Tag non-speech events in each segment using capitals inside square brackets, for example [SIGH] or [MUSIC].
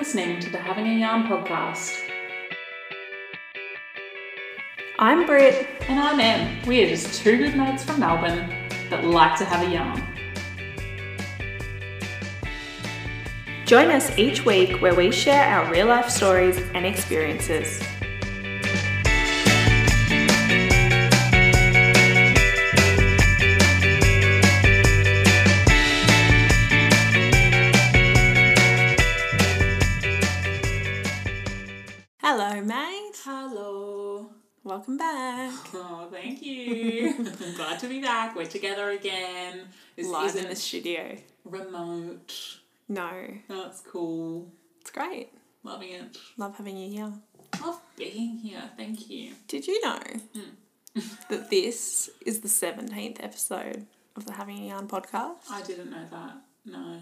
listening to the Having a Yarn podcast. I'm Britt. And I'm Em. We are just two good mates from Melbourne that like to have a yarn. Join us each week where we share our real life stories and experiences. Welcome back. [LAUGHS] Oh, thank you. I'm glad to be back. We're together again. This Live in the studio. remote. No, That's cool. it's great. Loving it. Love having you here. Love being here. Thank you. Did you know hmm. that this is the 17th episode of the Having a Yarn podcast? I didn't know that. No.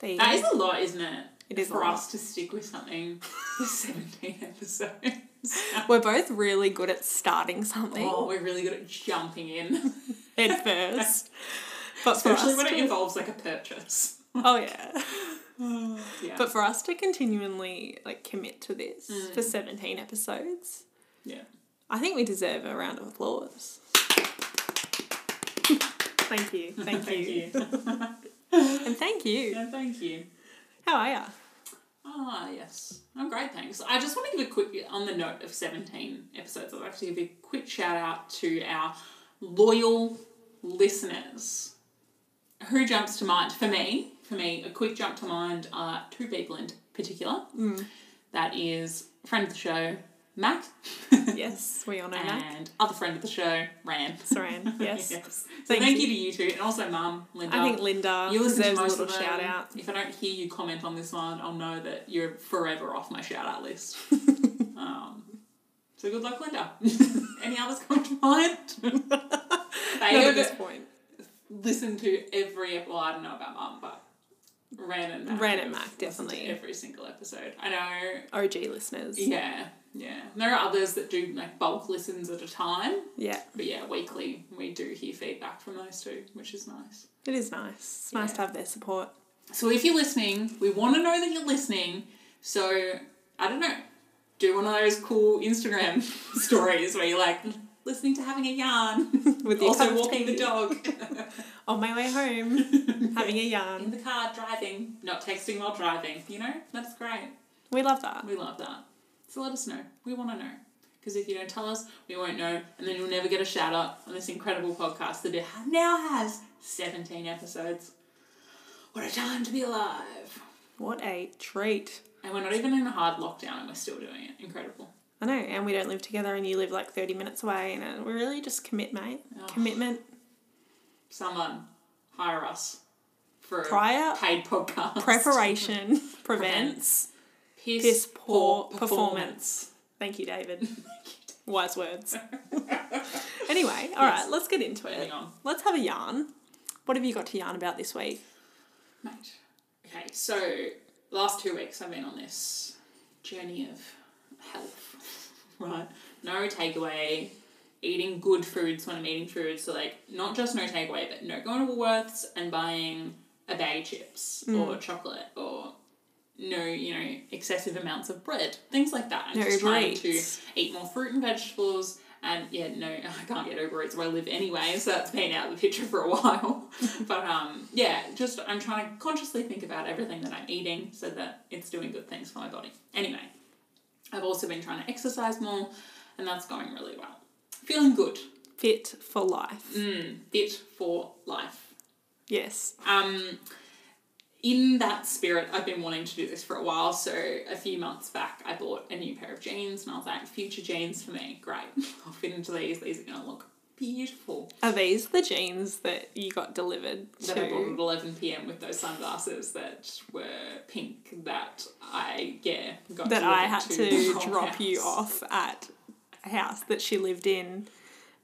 There you That is a lot, isn't it? It is a For lot. us to stick with something [LAUGHS] for 17 episodes. [LAUGHS] We're both really good at starting something Oh, we're really good at jumping in. [LAUGHS] head first. [LAUGHS] But Especially when it involves like a purchase. Oh yeah. Yeah. But for us to continually like commit to this Mm. for 17 episodes, yeah. I think we deserve a round of applause. thank you. Thank, Thank you. you. And thank you. yeah, thank you. How are you? Ah, yes. I'm great, thanks. I just want to give a quick, on the note of 17 episodes, I'd like to give a quick shout out to our loyal listeners. Who jumps to mind? For me, for me, a quick jump to mind are two people in particular. That is friend of the show, Mac, [LAUGHS] Yes, we all know and other friend of the show, Ran. Saran, [LAUGHS] yes. So Thank you. to you two, and also Mum, Linda. I think Linda You listen to deserves a most little of them. shout out. If I don't hear you comment on this one, I'll know that you're forever off my shout out list. [LAUGHS] um, so good luck, Linda. [LAUGHS] Any others come to mind? Not at this point. Listen to every. Well, I don't know about Mum, but Ran and Mac. Ran and have Mac, listened to definitely. every single episode. I know. OG listeners. Yeah, yeah. There are others that do like bulk listens at a time, Yeah, but yeah, weekly we do hear feedback from those two, which is nice. it is nice. It's nice Yeah. to have their support. So if you're listening, we want to know that you're listening. So I don't know, do one of those cool Instagram [LAUGHS] stories where you're like listening to having a yarn, [LAUGHS] With [LAUGHS] also walking the dog, On my way home, having a yarn in the car driving, not texting while driving. You know, that's great. We love that. We love that. So let us know. We want to know. Because if you don't tell us, we won't know, and then you'll never get a shout out on this incredible podcast that it now has 17 episodes. What a time to be alive! What a treat. And we're not even in a hard lockdown and we're still doing it. Incredible. I know, and we don't live together, and you live like 30 minutes away, and uh, we really just commit, mate. Oh. Commitment. Someone hire us for a Prior paid podcast. preparation [LAUGHS] prevents Piss, piss poor poor performance. [LAUGHS] Thank you, David. Wise words. [LAUGHS] anyway, all right, Yes. let's get into it. Let's have a yarn. What have you got to yarn about this week? Mate. Okay, so last two weeks I've been on this journey of health, [LAUGHS] right? No takeaway, eating good foods when I'm eating food. So like not just no takeaway, but no going to Woolworths and buying a bag of chips mm. or chocolate or no, you know, excessive amounts of bread, things like that. I'm No just trying to eat more fruit and vegetables. And yeah, no, [LAUGHS] I can't get over it where I live anyway, so that's been out of the picture for a [LAUGHS] while. but um, yeah, just I'm trying to consciously think about everything that I'm eating so that it's doing good things for my body. Anyway, I've also been trying to exercise more, and that's going really well. Feeling good, Fit for life. mm, fit for life. Yes. Um, in that spirit, I've been wanting to do this for a while. So a few months back, I bought a new pair of jeans, and I was like, "Future jeans for me, great. [LAUGHS] I'll fit into these. These are gonna look beautiful." Are these the jeans that you got delivered That I bought at eleven pm with those sunglasses that were pink. That I yeah got That I had to to [LAUGHS] drop you off at a house that she lived in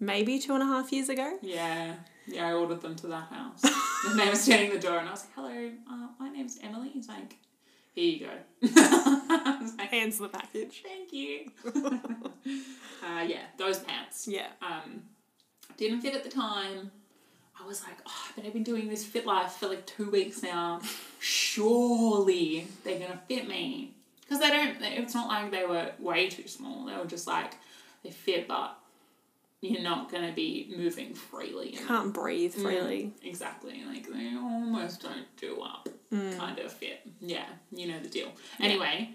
maybe two and a half years ago. Yeah, yeah, I ordered them to that house. and they were standing at the door, and I was like, "Hello, uh, my name's Emily." He's like, "Here you go." [LAUGHS] Like, Hands the package. Thank you. [LAUGHS] uh, yeah, those pants. Yeah. Um, didn't fit at the time. I was like, oh, but I've been doing this fit life for like two weeks now. surely they're gonna fit me because they don't. It's not like they were way too small. They were just like they fit, but you're not gonna be moving freely. them. Can't breathe mm, freely. Exactly, like they almost don't do up mm. kind of fit. Yeah, you know the deal. Anyway,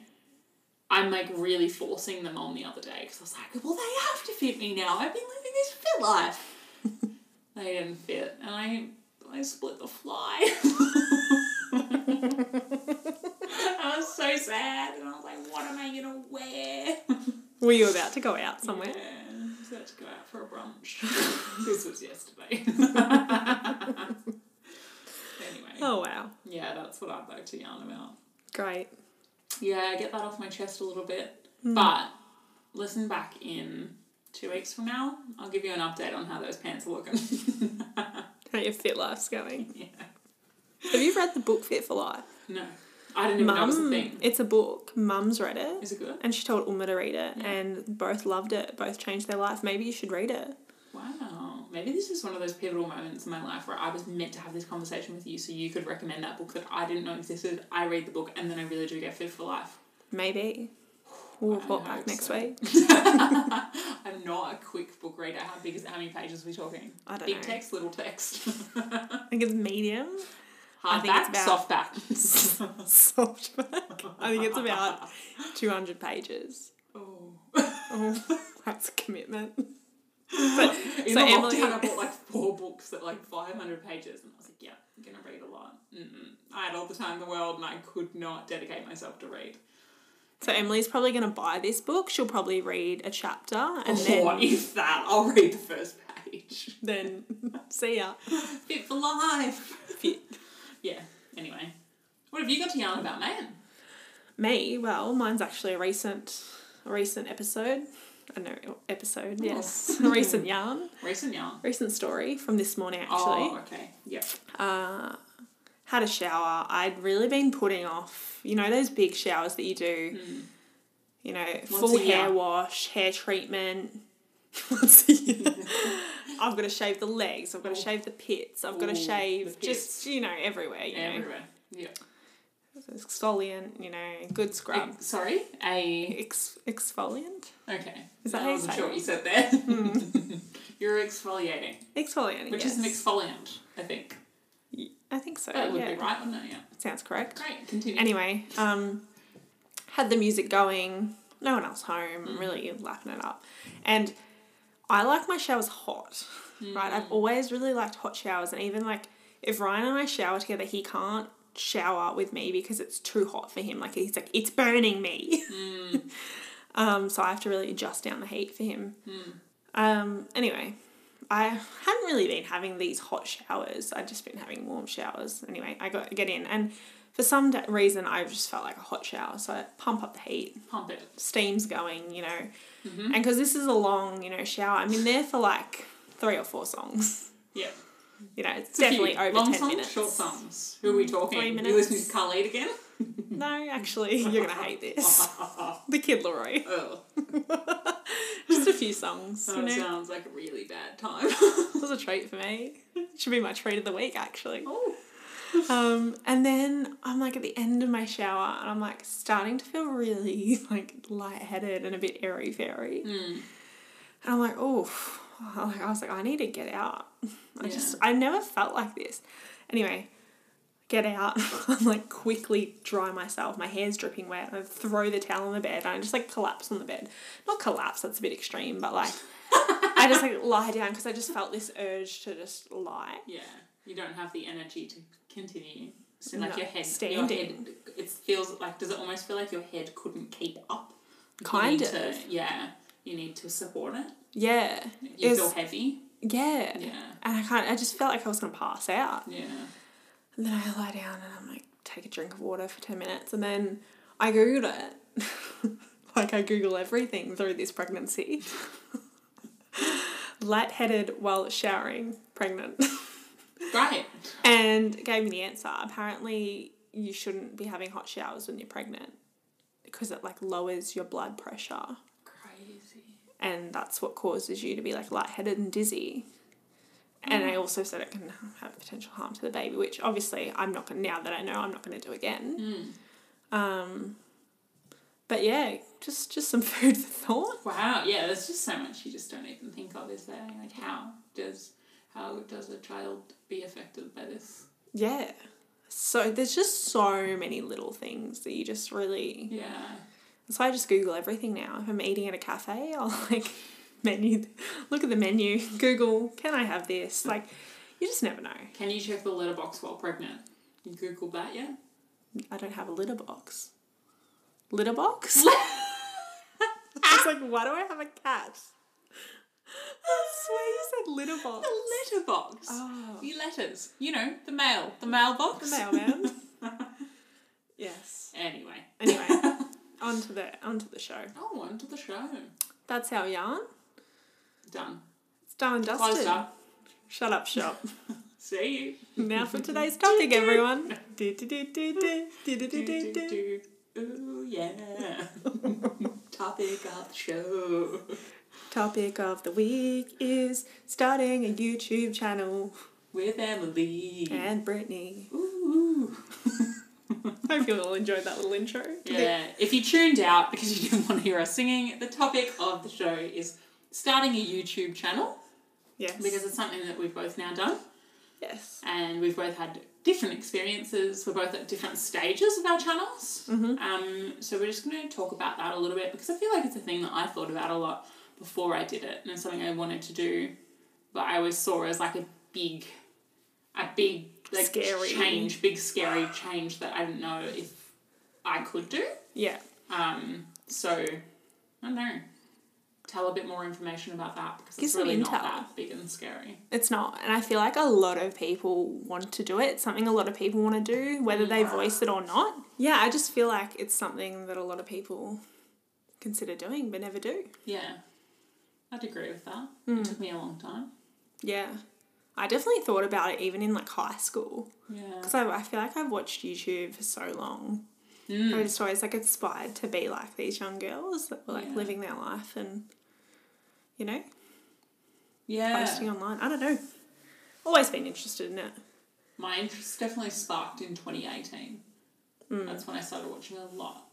I'm like really forcing them on the other day because I was like, well, they have to fit me now. I've been living this fit life. [LAUGHS] they didn't fit, and I I split the fly. [LAUGHS] I was so sad, and I was like, what am I gonna wear? Were you about to go out somewhere? Yeah, About to go out for a brunch. [LAUGHS] this was yesterday. [LAUGHS] anyway. Oh wow, Yeah, that's what I'd like to yarn about. great. Yeah, get that off my chest a little bit. Hmm. But listen back in two weeks from now. I'll give you an update on how those pants are looking. [LAUGHS] How your fit life's going. yeah. Have you read the book Fit for Life? No. I didn't even know it was a Mum, thing. it's a book. Mum's read it. Is it good? And she told Uma to read it, Yeah. and both loved it. Both changed their life. Maybe you should read it. Wow. Maybe this is one of those pivotal moments in my life where I was meant to have this conversation with you so you could recommend that book that I didn't know existed. I read the book and then I really do get fit for life. Maybe. We'll report back next so. week. [LAUGHS] I'm not a quick book reader. How big is how many pages are we talking? I don't Big know. text, little text. [LAUGHS] I think it's medium. I think Hardback, it's about- softback. Softback. [LAUGHS] I think it's about 200 pages. Oh. Oh, [LAUGHS] that's a commitment. [LAUGHS] In so the Emily- lockdown, I bought like four books at like 500 pages, and I was like, yeah, I'm gonna read a lot. Mm-mm. I had all the time in the world, and I could not dedicate myself to read. So Emily's probably going to buy this book. She'll probably read a chapter and oh, then if that, I'll read the first page. then see ya. Fit for life. Fit. Yeah. Anyway, what have you got to yarn about, man? Me, well, mine's actually a recent, a recent episode. I know episode, yes, [LAUGHS] a recent yarn, Recent yarn. recent story from this morning actually. Oh, okay. Yep. Uh, had a shower. I'd really been putting off, you know, those big showers that you do. You know, full hair wash, hair treatment. [LAUGHS] Once a year. [LAUGHS] I've got to shave the legs. I've got to Oh. shave the pits. I've got to shave just you know everywhere. You know, Everywhere. Yep. exfoliant. You know, good scrub. Ex- sorry, a. Ex- exfoliant. Okay. Is that I how you wasn't say sure it? what you said there. [LAUGHS] You're exfoliating, Exfoliant. which yes. is an exfoliant, I think. I think so. That would yeah, be right, wouldn't it? Yeah. sounds correct. Great. Continue. Anyway, um, had the music going. No one else home. Mm. Really laughing it up, and I like my showers hot. Right, Mm. I've always really liked hot showers, and even like if Ryan and I shower together, he can't shower with me because it's too hot for him. Like he's like, it's burning me. Mm. [LAUGHS] um, so I have to really adjust down the heat for him. Mm. Um, anyway, I hadn't really been having these hot showers. I'd just been having warm showers. Anyway, I got get in, and for some da- reason, I just felt like a hot shower. So I pump up the heat, Pump it. steam's going, you know, Mm-hmm. and because this is a long, you know, shower, I'm in there for like three or four songs. Yeah. You know, it's, It's definitely over Long ten songs, minutes. Mm, short songs. Who are we talking? Three You minutes. listening to Khalid again? No, actually, you're gonna hate this. [LAUGHS] the Kid LAROI. Ugh. [LAUGHS] Just a few songs. That You know, sounds like a really bad time. it was a treat for me. It Should be my treat of the week, actually. oh. Um, and then I'm like at the end of my shower and I'm like starting to feel really [LAUGHS] like lightheaded and a bit airy fairy. Mm. And I'm like, oh, I was like, I need to get out. I Yeah. just, I never felt like this. Anyway, get out. [LAUGHS] I'm like quickly dry myself. My hair's dripping wet. I throw the towel on the bed and I just like collapse on the bed. Not collapse, that's a bit extreme, but like I just like lie down because I just felt this urge to just lie. [LAUGHS] Yeah. You don't have the energy to continue. So like No, your head, your standing. head, it feels like. Does it almost feel like your head couldn't keep up? Kind of. To, yeah. You need to support it. Yeah. You It's- feel heavy. Yeah. Yeah. And I can't, I just felt like I was going to pass out. Yeah. And then I lie down and I'm like, take a drink of water for 10 minutes. And then I Googled it. [LAUGHS] like I Google everything through this pregnancy. [LAUGHS] Lightheaded while showering, pregnant. [LAUGHS] Great. and gave me the answer. Apparently, you shouldn't be having hot showers when you're pregnant because it like lowers your blood pressure. Crazy. And that's what causes you to be like lightheaded and dizzy. And I also said it can have potential harm to the baby, which obviously I'm not going to, now that I know, I'm not going to do again. Mm. Um, but yeah, just just some [LAUGHS] food for thought. Wow, yeah, there's just so much you just don't even think of, is there? Like how does how does a child be affected by this? Yeah. So there's just so many little things that you just really. Yeah. That's why I just Google everything now. If I'm eating at a cafe, [LAUGHS] I'll like menu, look at the menu, [LAUGHS] Google, can I have this? Like, you just never know. Can you check the letterbox while pregnant? You googled that yet? I don't have a litter box. Litter box? [LAUGHS] I was like, why do I have a cat? I swear you said litter box. The letterbox. Oh. The letters. You know, the mail. The mailbox. The mailman. [LAUGHS] yes. Anyway. Anyway, [LAUGHS] on to the on to the show. Oh, on to the show. That's our yarn. Done. It's done and dusted. Closed up. Shut up, shop. [LAUGHS] See you. now for today's topic, everyone. Ooh, yeah. Topic of the show. Topic of the week is starting a YouTube channel With Emily. and Brittany. Ooh. [LAUGHS] Hope you all enjoyed that little intro. Yeah. If you tuned out because you didn't want to hear us singing, the topic of the show is starting a YouTube channel Yes. because it's something that we've both now done yes. and we've both had different experiences. We're both at different stages of our channels. Mhm. Um, so we're just going to talk about that a little bit because I feel like it's a thing that I thought about a lot before I did it and it's something I wanted to do, but I always saw as like a big, a big like Scary. change, big scary change that I didn't know if I could do. Yeah. Um, so I don't know. Tell a bit more information about that because Give it's really not that big and scary. It's not. And I feel like a lot of people want to do it. It's something a lot of people want to do, whether they voice it or not. Yeah, I just feel like it's something that a lot of people consider doing but never do. Yeah, I'd agree with that. Hmm. It took me a long time. Yeah. I definitely thought about it even in like high school. Yeah. Because I, I feel like I've watched YouTube for so long. Mm. I just always like inspired to be like these young girls that were like Yeah. living their life and, you know, Yeah. posting online. I don't know. Always been interested in it. My interest definitely sparked in 2018. Hmm. That's when I started watching a lot.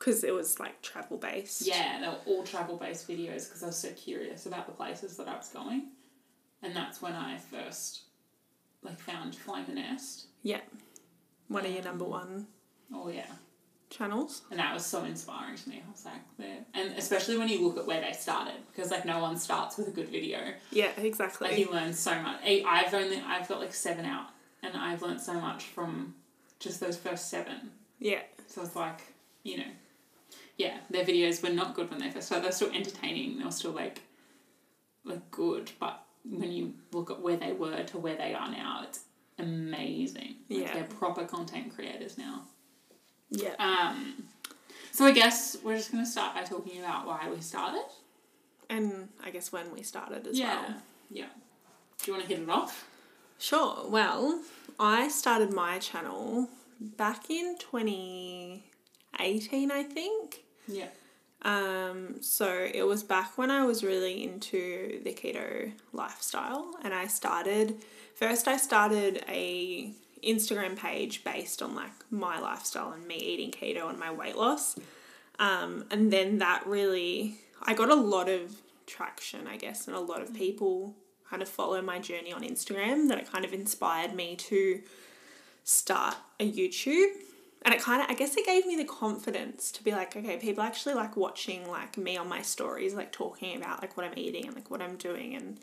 Because it was like travel based. Yeah, they were all travel based videos because I was so curious about the places that I was going. And that's when I first like found Flying the Nest. Yeah. One of your number one Oh yeah. channels. And that was so inspiring to me. I was like, there. And especially when you look at where they started, because like no one starts with a good video. Yeah, exactly. Like you learn so much. I've only I've got like seven out, and I've learned so much from just those first seven. yeah. So it's like, you know, yeah, their videos were not good when they first started. They're still entertaining. They're still like, like good. But when you look at where they were to where they are now, it's amazing. Like Yeah. they're proper content creators now. Yeah. Um, so I guess we're just gonna start by talking about why we started. And I guess when we started as well. yeah, well. yeah. Do you want to hit it off? Sure. Well, I started my channel back in 2018, I think. Yeah. Um, so it was back when I was really into the keto lifestyle and I started first I started a Instagram page based on like my lifestyle and me eating keto and my weight loss. Um, and then that really I got a lot of traction, I guess, and a lot of people kind of follow my journey on Instagram that it kind of inspired me to start a YouTube. And it kind of, I guess it gave me the confidence to be like, okay, people actually like watching like me on my stories, like talking about like what I'm eating and like what I'm doing and,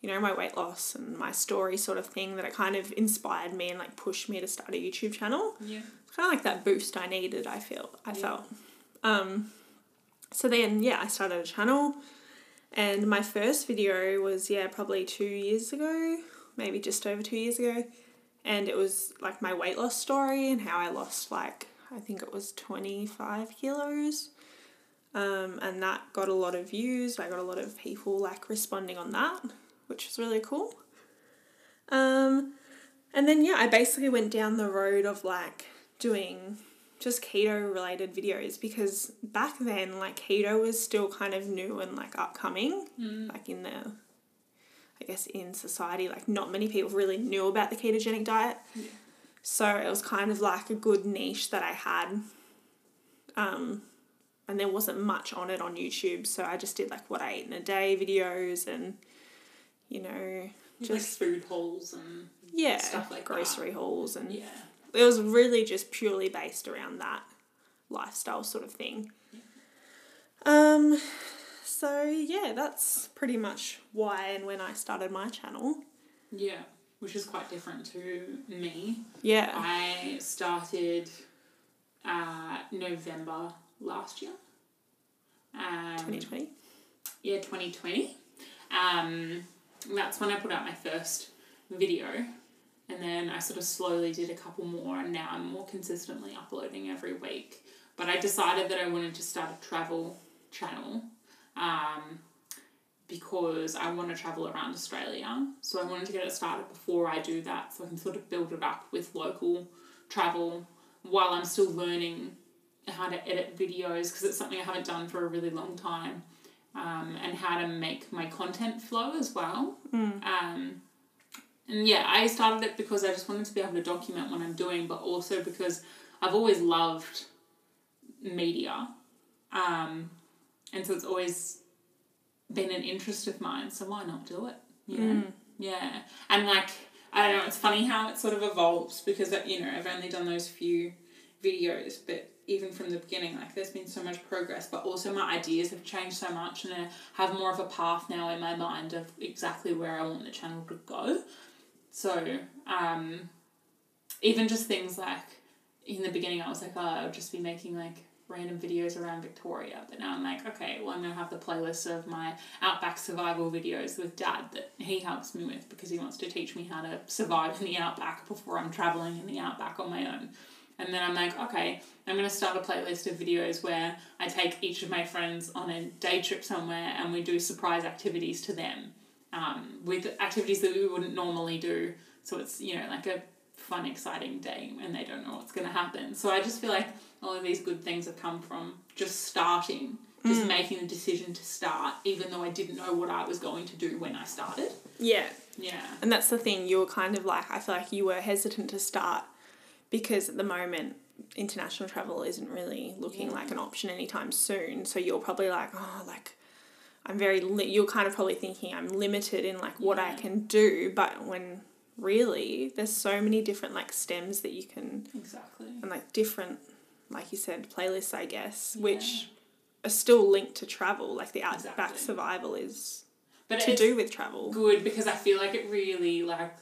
you know, my weight loss and my story sort of thing that it kind of inspired me and like pushed me to start a YouTube channel. Yeah. Kind of like that boost I needed, I feel, I felt. Um, so then, yeah, I started a channel and my first video was, yeah, probably two years ago, maybe just over two years ago and it was like my weight loss story and how I lost like I think it was 25 kilos. Um, and that got a lot of views. I got a lot of people like responding on that, which was really cool. Um, and then yeah, I basically went down the road of like doing just keto related videos because back then like keto was still kind of new and like upcoming, like in the I guess in society, like not many people really knew about the ketogenic diet. Yeah. So it was kind of like a good niche that I had. Um, and there wasn't much on it on YouTube, so I just did like what I ate in a day videos and, you know, Just just food hauls and yeah, stuff like that. grocery hauls and yeah. it was really just purely based around that lifestyle sort of thing. Um, so yeah, that's pretty much why and when I started my channel. Yeah. Which is quite different to me. Yeah. I started uh, November last year. Um, 2020. Yeah, 2020. Um, that's when I put out my first video. And then I sort of slowly did a couple more, and now I'm more consistently uploading every week. But I decided that I wanted to start a travel channel um, because I want to travel around Australia. So I wanted to get it started before I do that so I can sort of build it up with local travel while I'm still learning how to edit videos because it's something I haven't done for a really long time um, and how to make my content flow as well. Um, and yeah, I started it because I just wanted to be able to document what I'm doing, but also because I've always loved media. Um, and so it's always been an interest of mine, so why not do it? You know? Yeah. And like, I don't know, it's funny how it sort of evolves because, you know, I've only done those few videos, but even from the beginning, like, there's been so much progress, but also my ideas have changed so much, and I have more of a path now in my mind of exactly where I want the channel to go. So, um, even just things like in the beginning, I was like, oh, I'll just be making like random videos around Victoria. But now I'm like, okay, well, I'm going to have the playlist of my outback survival videos with dad that he helps me with because he wants to teach me how to survive in the outback before I'm traveling in the outback on my own. And then I'm like, okay, I'm going to start a playlist of videos where I take each of my friends on a day trip somewhere and we do surprise activities to them um, with activities that we wouldn't normally do. So it's, you know, like a fun, exciting day and they don't know what's going to happen. So I just feel like all of these good things have come from just starting, just mm. making the decision to start, even though I didn't know what I was going to do when I started. Yeah. Yeah. And that's the thing, you were kind of like, I feel like you were hesitant to start because at the moment, international travel isn't really looking Yeah. like an option anytime soon. So you're probably like, oh, like, I'm very, li-, you're kind of probably thinking I'm limited in like what I can do. But when really, there's so many different like stems that you can, Exactly. and like different, like you said, playlists, I guess, which are still linked to travel. Like the outback Exactly. survival is But to do with travel. good because I feel like it really like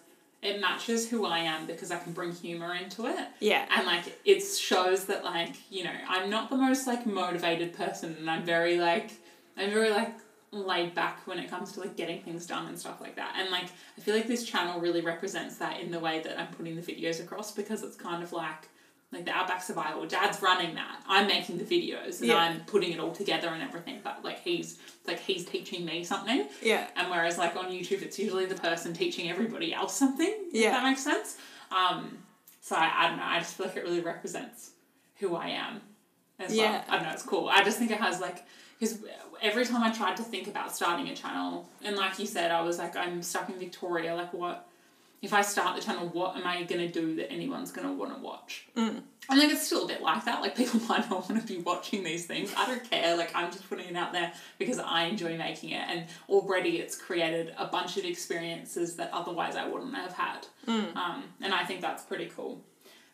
it matches who I am because I can bring humor into it. Yeah. And like it shows that like, you know, I'm not the most like motivated person and I'm very like I'm very like laid back when it comes to like getting things done and stuff like that. And like I feel like this channel really represents that in the way that I'm putting the videos across because it's kind of like like the Outback Survival, Dad's running that. I'm making the videos and Yeah. I'm putting it all together and everything. But like he's like he's teaching me something. Yeah. And whereas like on YouTube, it's usually the person teaching everybody else something. Yeah. If that makes sense. Um, so I, I don't know. I just feel like it really represents who I am. As Yeah. well. I don't know. It's cool. I just think it has like because every time I tried to think about starting a channel, and like you said, I was like, I'm stuck in Victoria. Like what? If I start the channel, what am I gonna do that anyone's gonna want to watch? Mm. I think it's still a bit like that. Like people [LAUGHS] might not want to be watching these things. I don't care. Like I'm just putting it out there because I enjoy making it, and already it's created a bunch of experiences that otherwise I wouldn't have had. Um, and I think that's pretty cool.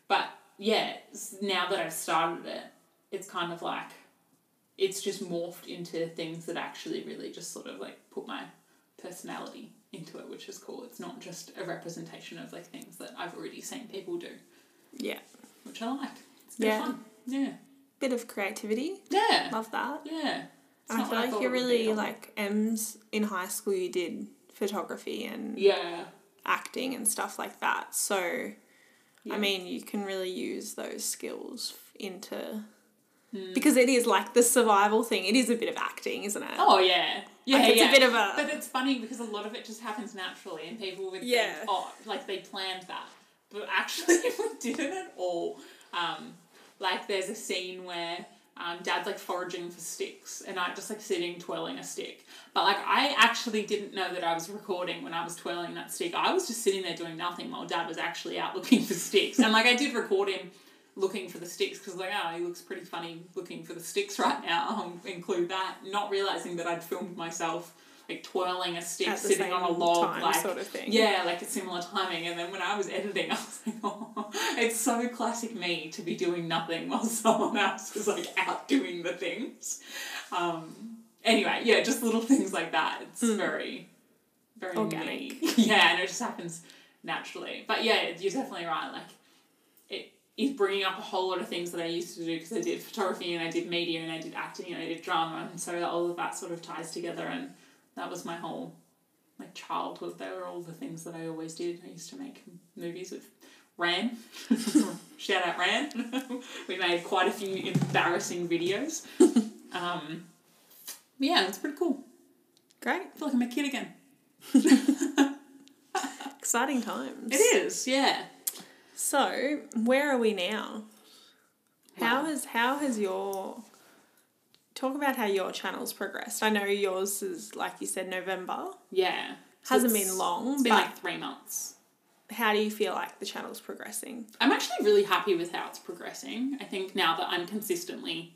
But yeah, now that I've started it, it's kind of like it's just morphed into things that actually really just sort of like put my personality into it, which is cool. It's not just a representation of like things that I've already seen people do, Yeah. which I like. It's Yeah. fun. Yeah. Bit of creativity. Yeah. Love that. Yeah. It's And I feel like thought you're really like M's in high school you did photography and Yeah. acting and stuff like that. So Yeah. I mean you can really use those skills into Hmm. because it is like the survival thing. It is a bit of acting, isn't it? Oh yeah. Yeah, Like, it's yeah. a bit of a But it's funny because a lot of it just happens naturally, and people would Yeah. think, oh, like they planned that, but actually [LAUGHS] we didn't at all. Um, like there's a scene where um, dad's like foraging for sticks and I'm just like sitting twirling a stick. But like I actually didn't know that I was recording when I was twirling that stick. I was just sitting there doing nothing while dad was actually out looking [LAUGHS] for sticks. And like I did record him looking for the sticks because like oh he looks pretty funny looking for the sticks [LAUGHS] right now. I'll include that. Not realizing that I'd filmed myself like twirling a stick sitting on a log time like sort of thing. yeah like a similar timing and then when I was editing [LAUGHS] I was like oh it's so classic me to be doing nothing [LAUGHS] while someone else is like out doing the things um anyway yeah just little things like that it's very very Hmm. Organic. me. yeah and it just happens naturally but yeah you're definitely right like is bringing up a whole lot of things that I used to do because I did photography and I did media and I did acting and I did drama and so all of that sort of ties together and that was my whole like childhood. They were all the things that I always did. I used to make movies with Ran. [LAUGHS] Shout out Ran. [LAUGHS] we made quite a few embarrassing videos. [LAUGHS] Um, yeah, it's pretty cool. Great. I feel like I'm a kid again. Exciting times. It is, yeah. So, where are we now? How has how has your talk about how your channel's progressed? I know yours is like you said November. Yeah. So Hasn't been long, It's been but like three months. how do you feel like the channel's progressing? I'm actually really happy with how it's progressing. I think now that I'm consistently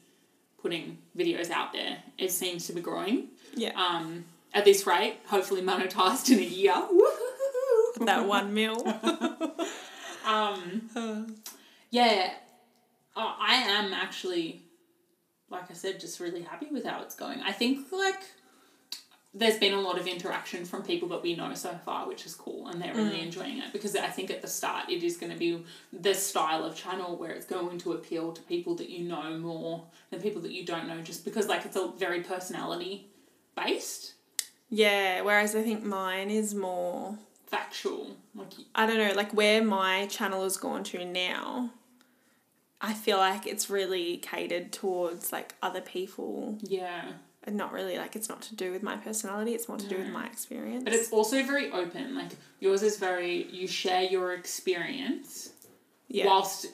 putting videos out there, it seems to be growing. Yeah. Um, at this rate, hopefully monetized in a year. That one mil. [LAUGHS] Um, yeah, uh, I am actually, like I said, just really happy with how it's going. I think like there's been a lot of interaction from people that we know so far, which is cool, and they're really enjoying it because I think at the start it is going to be the style of channel where it's going to appeal to people that you know more than people that you don't know, just because like it's a very personality based, yeah, whereas I think mine is more factual. Like I don't know, like where my channel has gone to now, I feel like it's really catered towards like other people yeah. and not really like it's not to do with my personality, it's more to do with my experience. But it's also very open. Like yours is very you share your experience yeah. whilst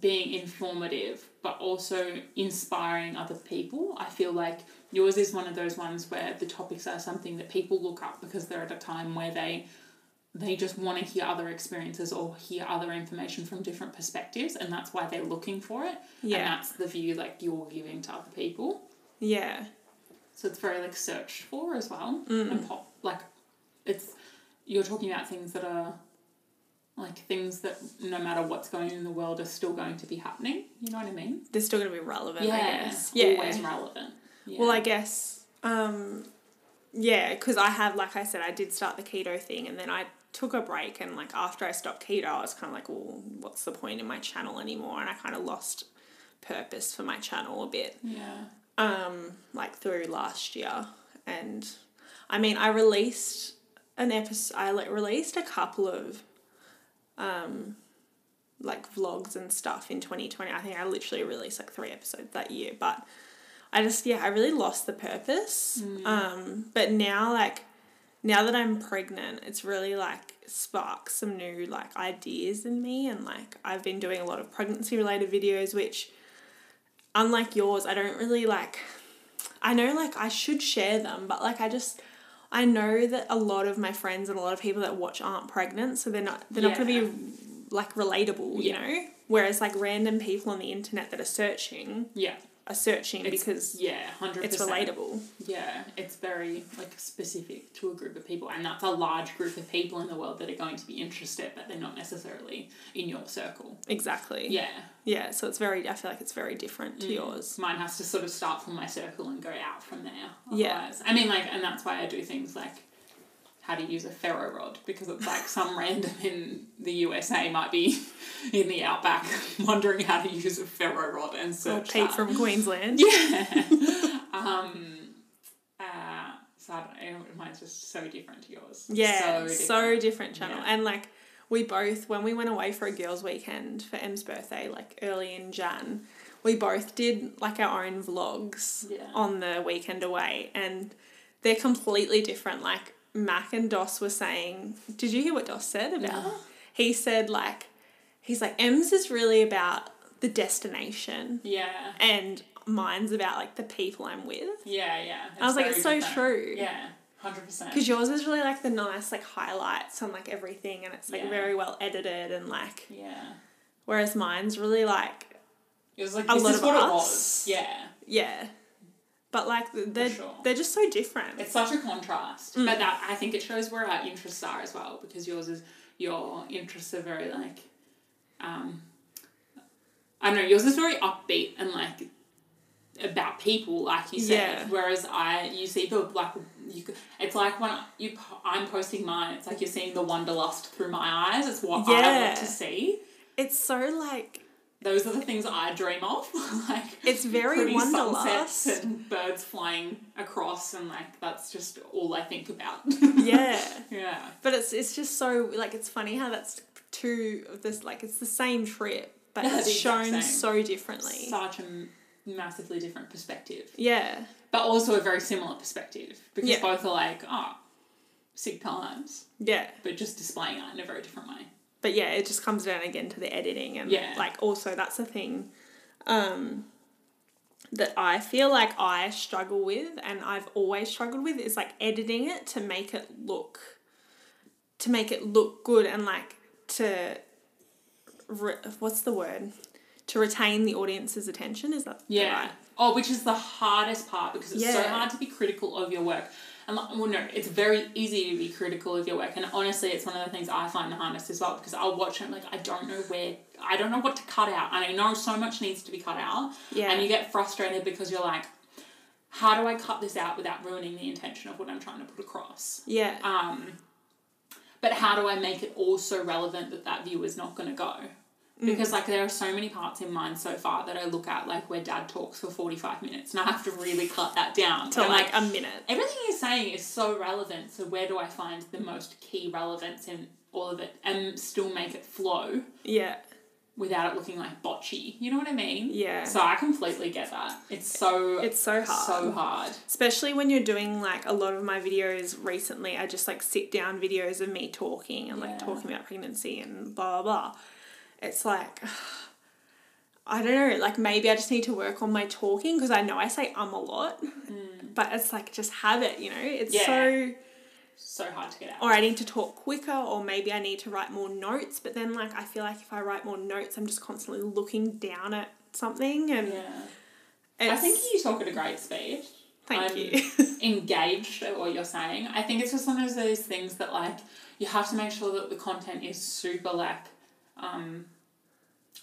being informative but also inspiring other people. I feel like yours is one of those ones where the topics are something that people look up because they're at a time where they they just want to hear other experiences or hear other information from different perspectives and that's why they're looking for it. Yeah. And that's the view like you're giving to other people. yeah. So it's very like searched for as well. Mm. And pop like it's you're talking about things that are like things that no matter what's going on in the world are still going to be happening. You know what I mean? They're still gonna be relevant, yeah. I guess. Yeah. Always relevant. Yeah. Well, I guess, um, yeah, because I have, like I said, I did start the keto thing and then I took a break. And like after I stopped keto, I was kind of like, well, what's the point in my channel anymore? And I kind of lost purpose for my channel a bit, yeah. um, like through last year. And I mean, I released an episode, I like released a couple of, um, like vlogs and stuff in 2020. I think I literally released like three episodes that year, but I just yeah, I really lost the purpose. Um, but now like now that I'm pregnant, it's really like sparked some new like ideas in me and like I've been doing a lot of pregnancy related videos which unlike yours, I don't really like I know like I should share them, but like I just I know that a lot of my friends and a lot of people that watch aren't pregnant, so they're not they're not going to be like relatable, you know. Whereas like random people on the internet that are searching Yeah. Are searching It's- because Yeah, 100%. it's relatable. Yeah, it's very like specific to a group of people, and that's a large group of people in the world that are going to be interested, but they're not necessarily in your circle. Exactly. Yeah, Yeah. So it's very. I feel like it's very different Mm. to yours. mine has to sort of start from my circle and go out from there. Yeah. I mean, like, and that's why I do things like how to use a ferro rod because it's like some [LAUGHS] random in the USA might be [LAUGHS] in the outback [LAUGHS] wondering how to use a ferro rod and Or search Pete that. from Queensland. Yeah. um, uh, so I don't know, mine's just so different to yours. Yeah, So so different. different, channel. Yeah. And like we both when we went away for a girls' weekend for Em's birthday, like early in Jan, we both did like our own vlogs Yeah. on the weekend away and they're completely different. Like Mac and Doss were saying did you hear what Doss said about No. he said like he's like Em's is really about the destination Yeah. and mine's about like the people I'm with. Yeah, yeah. I was like, it's so different. true. Yeah, hundred percent. Because yours is really like the nice like highlights on like everything, and it's like Yeah. very well edited and like. Yeah. Whereas mine's really like It was like A lot of what it us. was. Yeah. yeah, but like they're sure. they're just so different. It's such a contrast. Mm. But that I think it shows where our interests are as well, because yours is your interests are very like um I don't know, yours is very upbeat and like about people, like you said. Yeah. Whereas I, you see the like, you. It's like when you, I'm posting mine. It's like you're seeing the wanderlust through my eyes. It's what I Yeah. want to see. It's so like Those are the things I dream of. [LAUGHS] like It's very sunsets and birds flying across, and like that's just all I think about. [LAUGHS] yeah. yeah. But it's it's just so like it's funny how that's two of this like it's the same trip but Yeah, it's shown so differently. Such a m- massively different perspective, yeah. but also a very similar perspective because Yeah. both are like, oh, sick times, Yeah. but just displaying it in a very different way. But yeah, it just comes down again to the editing and Yeah. like also that's the thing um that I feel like I struggle with and I've always struggled with is like editing it to make it look to make it look good and like to re- what's the word to retain the audience's attention is that Yeah. right? Oh, which is the hardest part because it's so hard to be critical of your work. And like, well, no, it's very easy to be critical of your work. And honestly, it's one of the things I find the hardest as well because I'll watch it and I'm like, I don't know where, I don't know what to cut out. And I know so much needs to be cut out. Yeah. And you get frustrated because you're like, how do I cut this out without ruining the intention of what I'm trying to put across? Yeah. Um, but how do I make it also relevant that that viewer's not going to go? Because mm. like there are so many parts in mine so far that I look at like where dad talks for forty five minutes and I have to really cut that down. to I'm like a minute. everything he's saying is so relevant. So where do I find the most key relevance in all of it and still make it flow Yeah. without it looking like botchy? You know what I mean? Yeah. So I completely get that. It's so It's so hard. so hard. Especially when you're doing like a lot of my videos recently, I just like sit down videos of me talking and like Yeah. talking about pregnancy and blah blah blah. It's like [SIGHS] I don't know, like maybe I just need to work on my talking because I know I say um a lot, but it's like just habit, you know? It's Mm. Yeah. so So hard to get out. or I need to talk quicker or maybe I need to write more notes, but then like I feel like if I write more notes, I'm just constantly looking down at something and Yeah. I think you talk at a great speed. thank I'm you. [LAUGHS] engaged at what you're saying. I think it's just one of those things that like you have to make sure that the content is super like um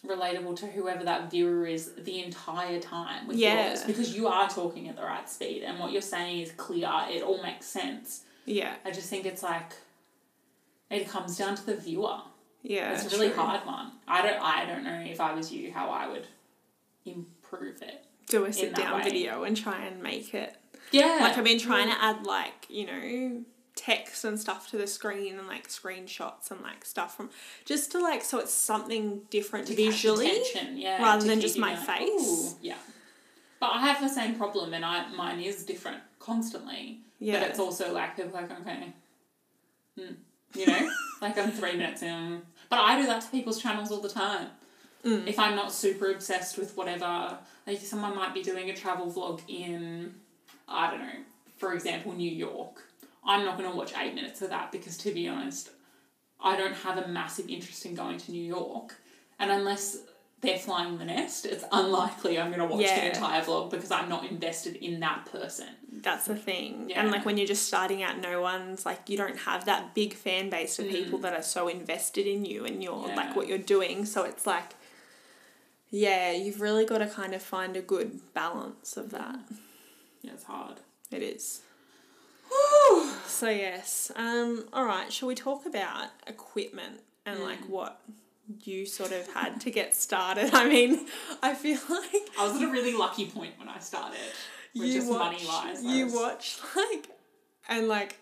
relatable to whoever that viewer is the entire time with Yeah. yours because you are talking at the right speed and what you're saying is clear it all makes sense yeah. i just think it's like it comes down to the viewer Yeah. it's a really true. hard one i don't i don't know if i was you how i would improve it do a sit down way. video and try and make it yeah like I've been trying to add like you know text and stuff to the screen and like screenshots and like stuff from just to like so it's something different to visually yeah, rather than just my going, face. Yeah. But I have the same problem, and I mine is different constantly. Yeah. But it's also like people like okay, hmm, you know, [LAUGHS] like I'm three minutes in. But I do that to people's channels all the time. Mm. If I'm not super obsessed with whatever, like someone might be doing a travel vlog in, I don't know, for example, New York. I'm not going to watch eight minutes of that because, to be honest, I don't have a massive interest in going to New York. And unless they're flying the nest, it's unlikely I'm going to watch Yeah. the entire vlog because I'm not invested in that person. that's the thing Yeah. and like when you're just starting out no one's like you don't have that big fan base of people that are so invested in you and your Mm. Yeah. like what you're doing so it's like yeah you've really got to kind of find a good balance of that Yeah, it's hard. it is [SIGHS] So yes, um, all right. Shall we talk about equipment and Mm. like what you sort of had to get started? [LAUGHS] I mean, I feel like I was at a really lucky point when I started. With you just watch, money wise. You was- watch [LAUGHS] like, and like,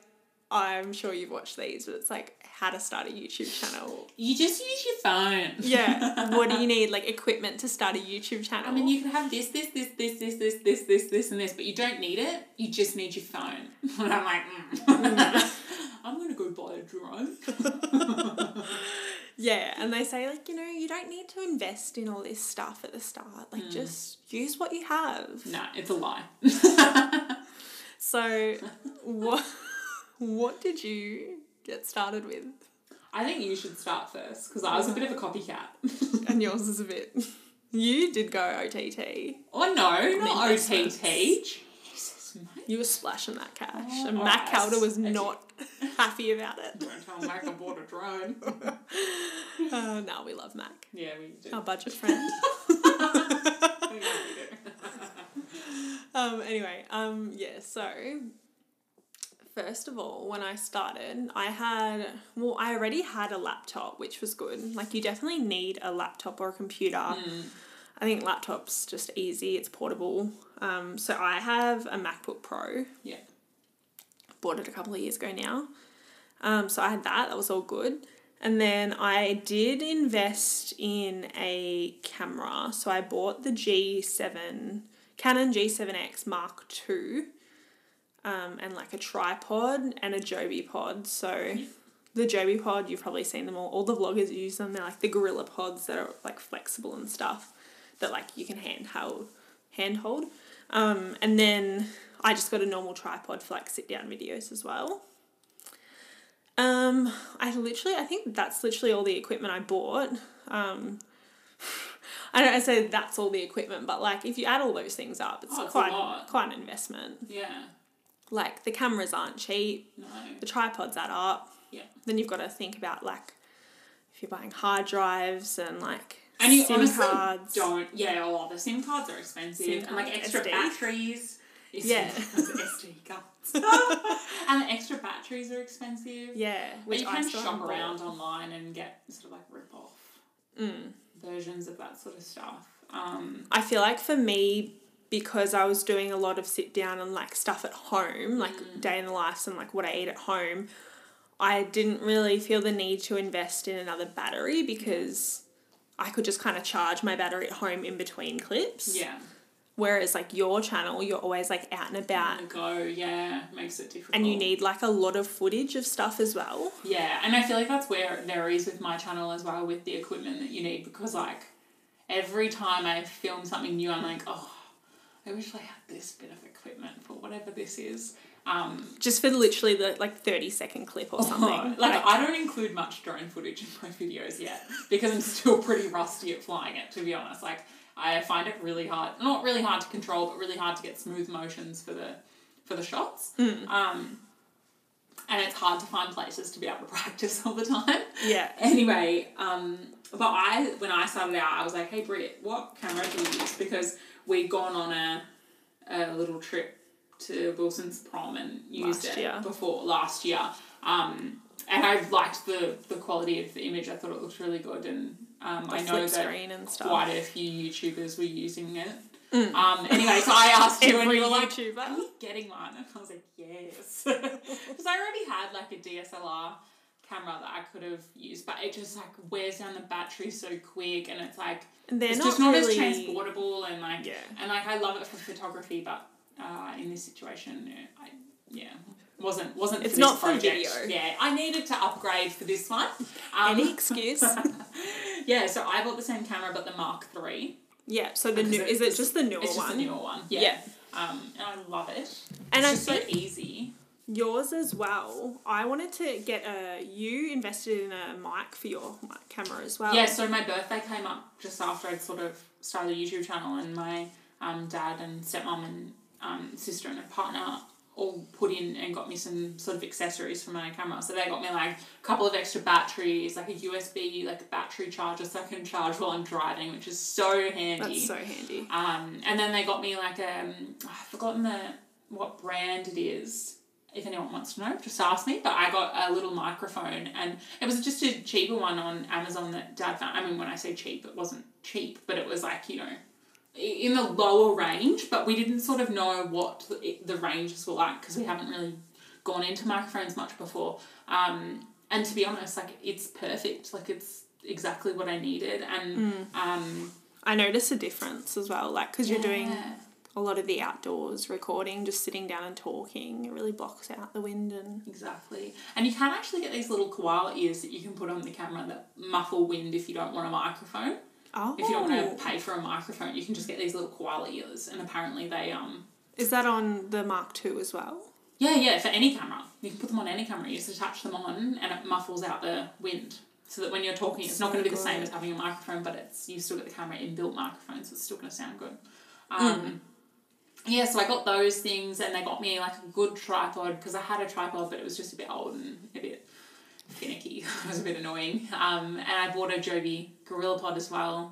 I'm sure you've watched these, but it's like how to start a YouTube channel. You just use your phone. Yeah. [LAUGHS] what do you need? Like equipment to start a YouTube channel. I mean, you can have this, this, this, this, this, this, this, this, this, and this, but you don't need it. You just need your phone. [LAUGHS] And I'm like, mm. [LAUGHS] I'm gonna go buy a drone. Yeah, and they say like you know you don't need to invest in all this stuff at the start. Like, Hmm. just use what you have. Nah, it's a lie. So, what what did you get started with? I think you should start first because I was a bit of a copycat. [LAUGHS] And yours is a bit. You did go OTT. oh no, not. OTT. Jesus, mate. You were splashing that cash, Oh, and Matt alright. Calder was not [LAUGHS] happy about it. Don't tell Mac I bought a drone. [LAUGHS] Uh, no, we love Mac, yeah, we do. our budget friend. Yeah, we do. um, anyway, um, yeah, so first of all, when I started, I had, well, I already had a laptop, which was good. Like, you definitely need a laptop or a computer. Mm. I think laptop's just easy, it's portable. Um, so I have a MacBook Pro. Yeah. Bought it a couple of years ago now. Um, so I had that, that was all good. And then I did invest in a camera. So I bought the G7, Canon G7X Mark II, um, and like a tripod and a Joby pod. So the Joby pod, you've probably seen them all. All the vloggers use them. They're like the Gorilla pods that are like flexible and stuff that like you can handheld, handhold. Um, and then I just got a normal tripod for like sit down videos as well. Um, I literally, I think that's literally all the equipment I bought. Um, [LAUGHS] I don't I say that's all the equipment, but like if you add all those things up, it's, Oh, it's quite quite an investment. Yeah. Like the cameras aren't cheap, No. the tripods add up. Yeah. Then you've got to think about like if you're buying hard drives and like And you SIM honestly cards. don't. Yeah, a lot. The SIM cards are expensive, SIM and like extra SD. batteries. Yeah. SD cards. [LAUGHS] [LAUGHS] and the extra batteries are expensive. Yeah, But which you I can shop around online and get sort of like rip off Mm. versions of that sort of stuff. Um, I feel like for me, because I was doing a lot of sit down and like stuff at home, like Mm. day in the life and like what I eat at home, I didn't really feel the need to invest in another battery because I could just kind of charge my battery at home in between clips. yeah. Whereas like your channel, you're always like out and about And go, yeah, makes it difficult. and you need like a lot of footage of stuff as well. Yeah, and I feel like that's where it varies with my channel as well with the equipment that you need because like every time I film something new, I'm like, oh, I wish I had this bit of equipment for whatever this is. Um, Just for literally the like 30 second clip or something. [LAUGHS] like I don't include much drone footage in my videos yet because I'm still pretty rusty at flying it. To be honest, like I find it really hard, not really hard to control, but really hard to get smooth motions for the for the shots. Um, and it's hard to find places to be able to [LAUGHS] practice all the time. yeah. Anyway, um, but I when I started out, I was like, "Hey, Britt, what camera do you use?" Because we'd gone on a a little trip to Wilson's prom and used Last it year. before last year. Um, and I liked the the quality of the image. I thought it looked really good, and um, I know that screen and stuff. quite a few YouTubers were using it. Um, anyway, so I [LAUGHS] asked you, and you were like, YouTuber. "Are you getting one?" And I was like, "Yes," [LAUGHS] because I already had like a DSLR camera that I could have used, but it just like wears down the battery so quick, and it's like And they're it's not just not really as transportable, and like Yeah. and like I love it for photography, but uh, in this situation, uh, I yeah. Wasn't wasn't It's for not this for video. Yeah, I needed to upgrade for this one. [LAUGHS] Um, any excuse. [LAUGHS] yeah, so I bought the same camera, but the Mark Three. yeah. So the new it- is it just the newer It's one? the newer one. Yeah. Yeah. Um, and I love it. And it's I just think so easy. Yours as well. I wanted to get a. You invested in a mic for your mic camera as well. Yeah, so my birthday came up just after I'd sort of started a YouTube channel, and my um, dad and stepmom and um, sister and a partner all put in and got me some sort of accessories for my camera. So they got me like a couple of extra batteries, like a USB like a battery charger so I can charge while I'm driving, which is so handy. That's so handy. Um, and then they got me like um, I've forgotten the what brand it is. If anyone wants to know, just ask me. But I got a little microphone, and it was just a cheaper one on Amazon that Dad found. I mean, when I say cheap, it wasn't cheap, but it was like you know, in the lower range. But we didn't sort of know what the, the ranges were like because we haven't really gone into microphones much before. Um, and to be honest, like it's perfect. Like it's exactly what I needed, and um, I noticed a difference as well. Like because you're doing yeah. A lot of the outdoors recording, just sitting down and talking. It really blocks out the wind and Exactly. And you can actually get these little koala ears that you can put on the camera that muffle wind if you don't want a microphone. oh, If you don't want to pay for a microphone, you can just get these little koala ears, and apparently they um is that on the Mark II as well? yeah yeah for any camera you can put them on any camera. You just attach them on, and it muffles out the wind. So that when you're talking, it's not going to be the same as having a microphone, but it's you still get the camera inbuilt microphone, so it's still going to sound good. Um, Yeah, so I got those things, and they got me like a good tripod because I had a tripod, but it was just a bit old and a bit finicky. [LAUGHS] it was a bit annoying. Um, and I bought a Joby Gorilla Pod as well.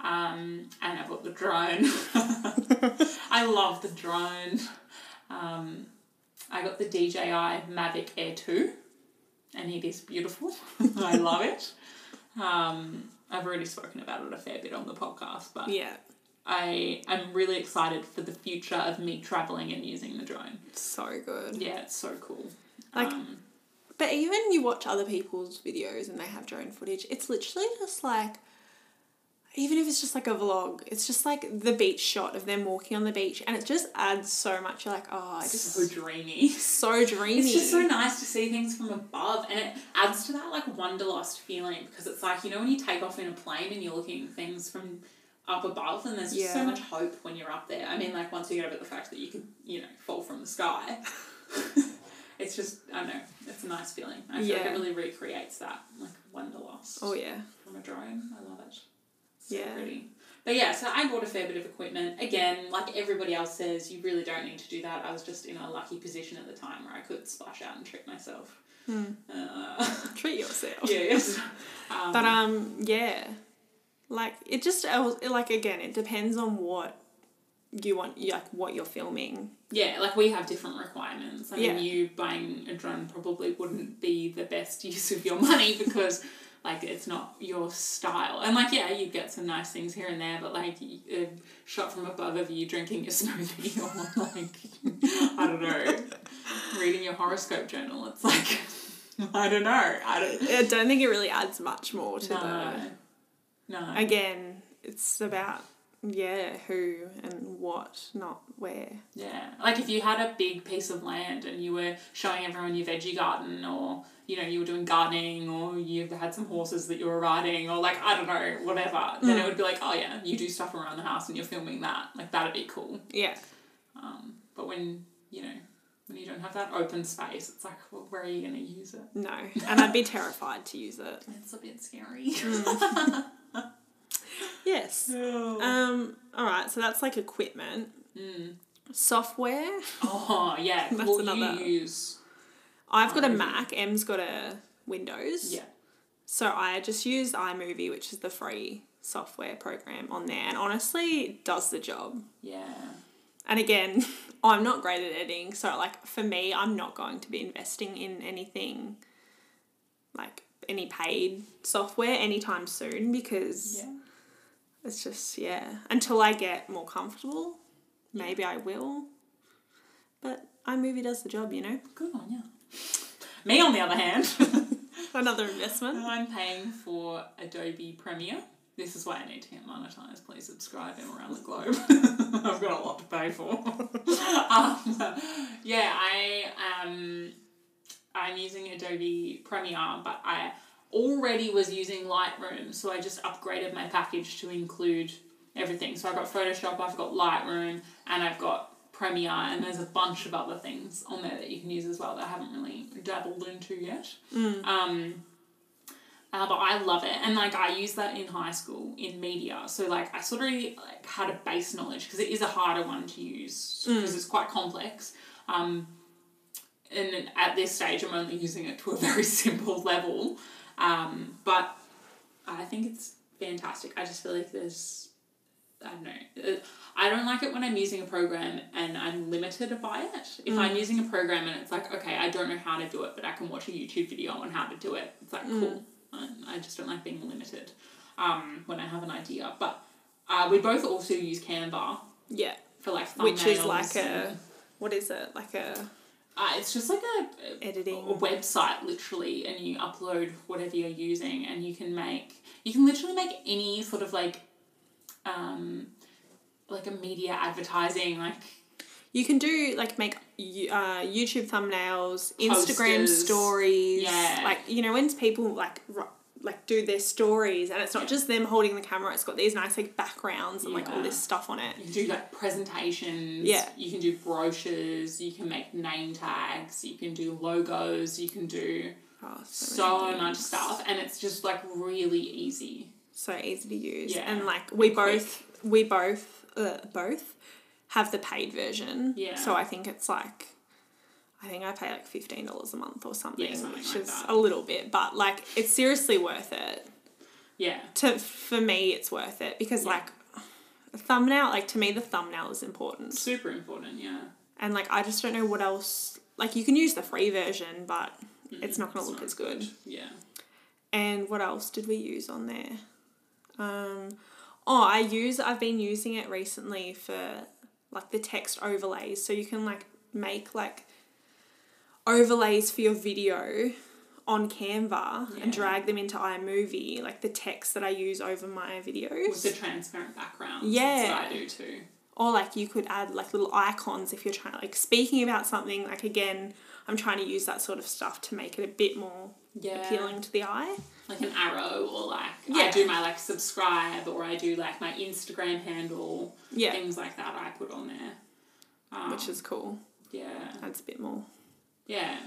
Um, and I bought the drone. [LAUGHS] I love the drone. Um, I got the DJI Mavic Air 2, and it is beautiful. [LAUGHS] I love it. Um, I've already spoken about it a fair bit on the podcast, but Yeah, I am really excited for the future of me traveling and using the drone. so good. Yeah, it's so cool. Like- um, But even you watch other people's videos and they have drone footage, it's literally just like, even if it's just like a vlog, it's just like the beach shot of them walking on the beach, and it just adds so much. You're like, oh, I just so dreamy. [LAUGHS] so dreamy. It's just so nice to see things from above, and it adds to that like wanderlust feeling because it's like you know when you take off in a plane and you're looking at things from up above, and there's just so much hope when you're up there. I mean, like once you get over the fact that you could you know fall from the sky, [LAUGHS] it's just I don't know, it's a nice feeling. I feel like it really recreates that like wanderlust Oh yeah, from a drone. I love it. So Yeah. pretty. But yeah, so I bought a fair bit of equipment. Again, like everybody else says, you really don't need to do that. I was just in a lucky position at the time where I could splash out and treat myself. Hmm. Uh, [LAUGHS] treat yourself. yes. [LAUGHS] Um, But um, yeah, like it just like again, it depends on what you want, like what you're filming. yeah, like we have different requirements. I mean, Yeah. you buying a drone probably wouldn't be the best [LAUGHS] use of your money because. Like it's not your style, and like yeah, you get some nice things here and there, but like a shot from above of you drinking your [LAUGHS] smoothie or like I don't know, reading your horoscope journal. It's like [LAUGHS] I don't know. I don't. I don't think it really adds much more to No. No. Again, it's about yeah who and what, not where. Yeah, like if you had a big piece of land and you were showing everyone your veggie garden, or you know you were doing gardening, or you had some horses that you were riding, or like I don't know whatever, then it would be like oh yeah, you do stuff around the house and you're filming that, like that'd be cool. Yeah, Um, but when you know when you don't have that open space, it's like well, where are you gonna use it? no, and I'd be terrified to use it. [LAUGHS] It's a bit scary. [LAUGHS] Yes. oh. Um. All right. So that's like equipment, Mm. software. Oh yeah, [LAUGHS] That's another- you use I've got a. Mac. Em's got a Windows. yeah. So I just use iMovie, which is the free software program on there, and honestly, it does the job. Yeah. And again, [LAUGHS] I'm not great at editing, so like for me, I'm not going to be investing in anything like any paid software anytime soon because Yeah. It's just yeah. Until I get more comfortable, maybe I will. But iMovie does the job, you know. Good on you. Me, on the other hand, [LAUGHS] Another investment. I'm paying for Adobe Premiere. This is why I need to get monetized. Please subscribe. I'm around the globe. [LAUGHS] I've got a lot to pay for. [LAUGHS] um, yeah, I um, I'm using Adobe Premiere, but I already was using Lightroom, so I just upgraded my package to include everything. So I've got Photoshop, I've got Lightroom, and I've got Premiere, and there's a bunch of other things on there that you can use as well that I haven't really dabbled into yet. Um, uh, but I love it, and like I used that in high school in media, so like I sort of like had a base knowledge because it is a harder one to use because it's quite complex. Um, and at this stage, I'm only using it to a very [LAUGHS] simple level, um, but I think it's fantastic. I just feel like there's I don't know. Uh, I don't like it when I'm using a program and I'm limited by it. If I'm using a program and it's like, okay, I don't know how to do it, but I can watch a YouTube video on how to do it, it's like, cool. I, I just don't like being limited um, when I have an idea. But uh, we both also use Canva Yeah. for like thumbnails. Which is like a what is it? Like a Uh, it's just like a, a editing. a website literally and you upload whatever you're using and you can make you can literally make any sort of like um like a media advertising, like You can do like make uh, YouTube thumbnails, Instagram Posters. stories. Yeah. Like you know when people like like do their stories and it's not Yeah. just them holding the camera. It's got these nice like backgrounds and like all this stuff on it. you can do like presentations. Yeah. You can do brochures. You can make name tags. You can do logos. You can do Oh, so many much stuff, and it's just like really easy. So easy to use. Yeah. And like we And quick. both we both uh, both have the paid version. Yeah. So I think it's like I think I pay like fifteen dollars a month or something, Yeah, something which like is that. a little bit, but like it's seriously worth it. Yeah. To for me, it's worth it because Yeah. like a thumbnail, like to me, the thumbnail is important, Super important. Yeah. and like I just don't know what else. Like you can use the free version, but it's not going It's to look not as good. Yeah. And what else did we use on there? Um, oh, I use I've been using it recently for like the text overlays, so you can like make like overlays for your video on Canva Yeah. and drag them into iMovie, like the text that I use over my videos. With the transparent background. Yeah. That's what I do too. or like you could add like little icons if you're trying like speaking about something. Like again, I'm trying to use that sort of stuff to make it a bit more Yeah. appealing to the eye. Like an arrow or like Yeah. I do my like subscribe or I do like my Instagram handle. Yeah, Things like that I put on there. Um, which is cool. yeah. That's a bit more. Yeah.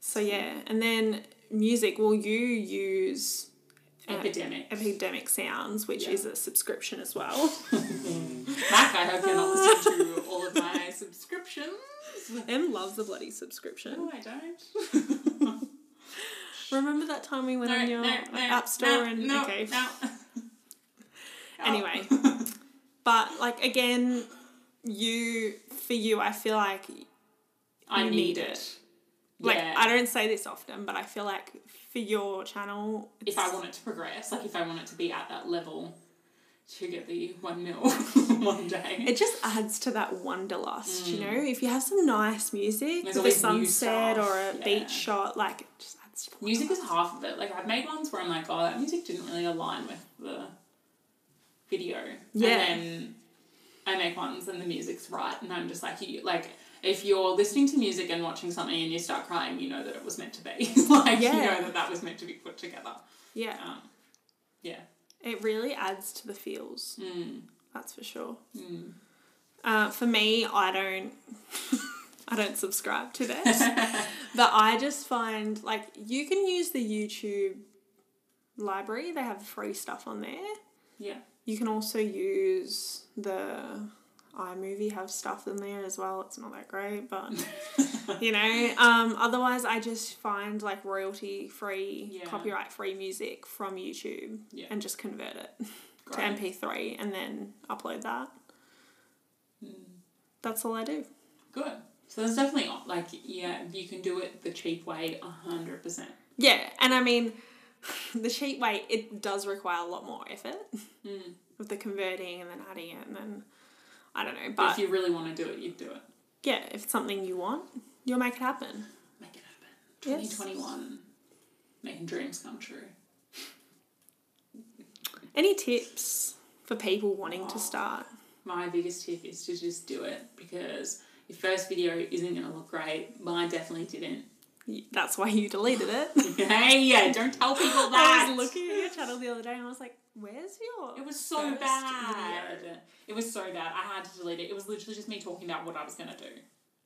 So yeah, and then music. Well, you use uh, Epidemic. Epidemic Sounds, which Yeah. is a subscription as well. [LAUGHS] Mac, I hope you're not listening to all of my subscriptions. [LAUGHS] em loves the bloody subscription. No, I don't. [LAUGHS] Remember that time we went no, on your no, no, app store and no, okay. Anyway, but like again, you for you, I feel like I need need it. it. like yeah. I don't say this often, but I feel like for your channel, if I want it to progress, like if I want it to be at that level to get the one mil [LAUGHS] one day. It just adds to that wanderlust, you know. If you have some nice music, Mm. There's with a sunset or a yeah. beach shot, like it just adds music is half of it. Like I've made ones where I'm like, oh, that music didn't really align with the video. Yeah. And then I make ones and the music's right, and I'm just like, you like. If you're listening to music and watching something and you start crying, you know that it was meant to be. [LAUGHS] like you know that that was meant to be put together. Yeah, Um, yeah. it really adds to the feels. Mm, That's for sure. mm. Uh, for me, I don't. [LAUGHS] I don't subscribe to this, [LAUGHS] but I just find like you can use the YouTube library. They have free stuff on there. Yeah. You can also use the iMovie have stuff in there as well. It's not that great, but [LAUGHS] you know. Um, otherwise, I just find like royalty free, Yeah. copyright free music from YouTube Yeah. and just convert it [LAUGHS] to MP3 and then upload that. Mm. That's all I do. Good. So there's definitely like yeah, you can do it the cheap way a hundred percent. Yeah, and I mean, [LAUGHS] the cheap way it does require a lot more effort Mm. with the converting and then adding it and then I don't know, But but if you really want to do it, you'd do it. yeah, if it's something you want, you'll make it happen. Make it happen. Twenty Yes. Making dreams come true. Any tips for people wanting Oh. to start? My biggest tip is to just do it because your first video isn't gonna look great. Mine definitely didn't. That's why you deleted it. [LAUGHS] hey, yeah, don't tell [LAUGHS] people that. I was looking at your channel the other day and I was like, "Where's your?" It was so bad. video? It was so bad. I had to delete it. It was literally just me talking about what I was gonna do.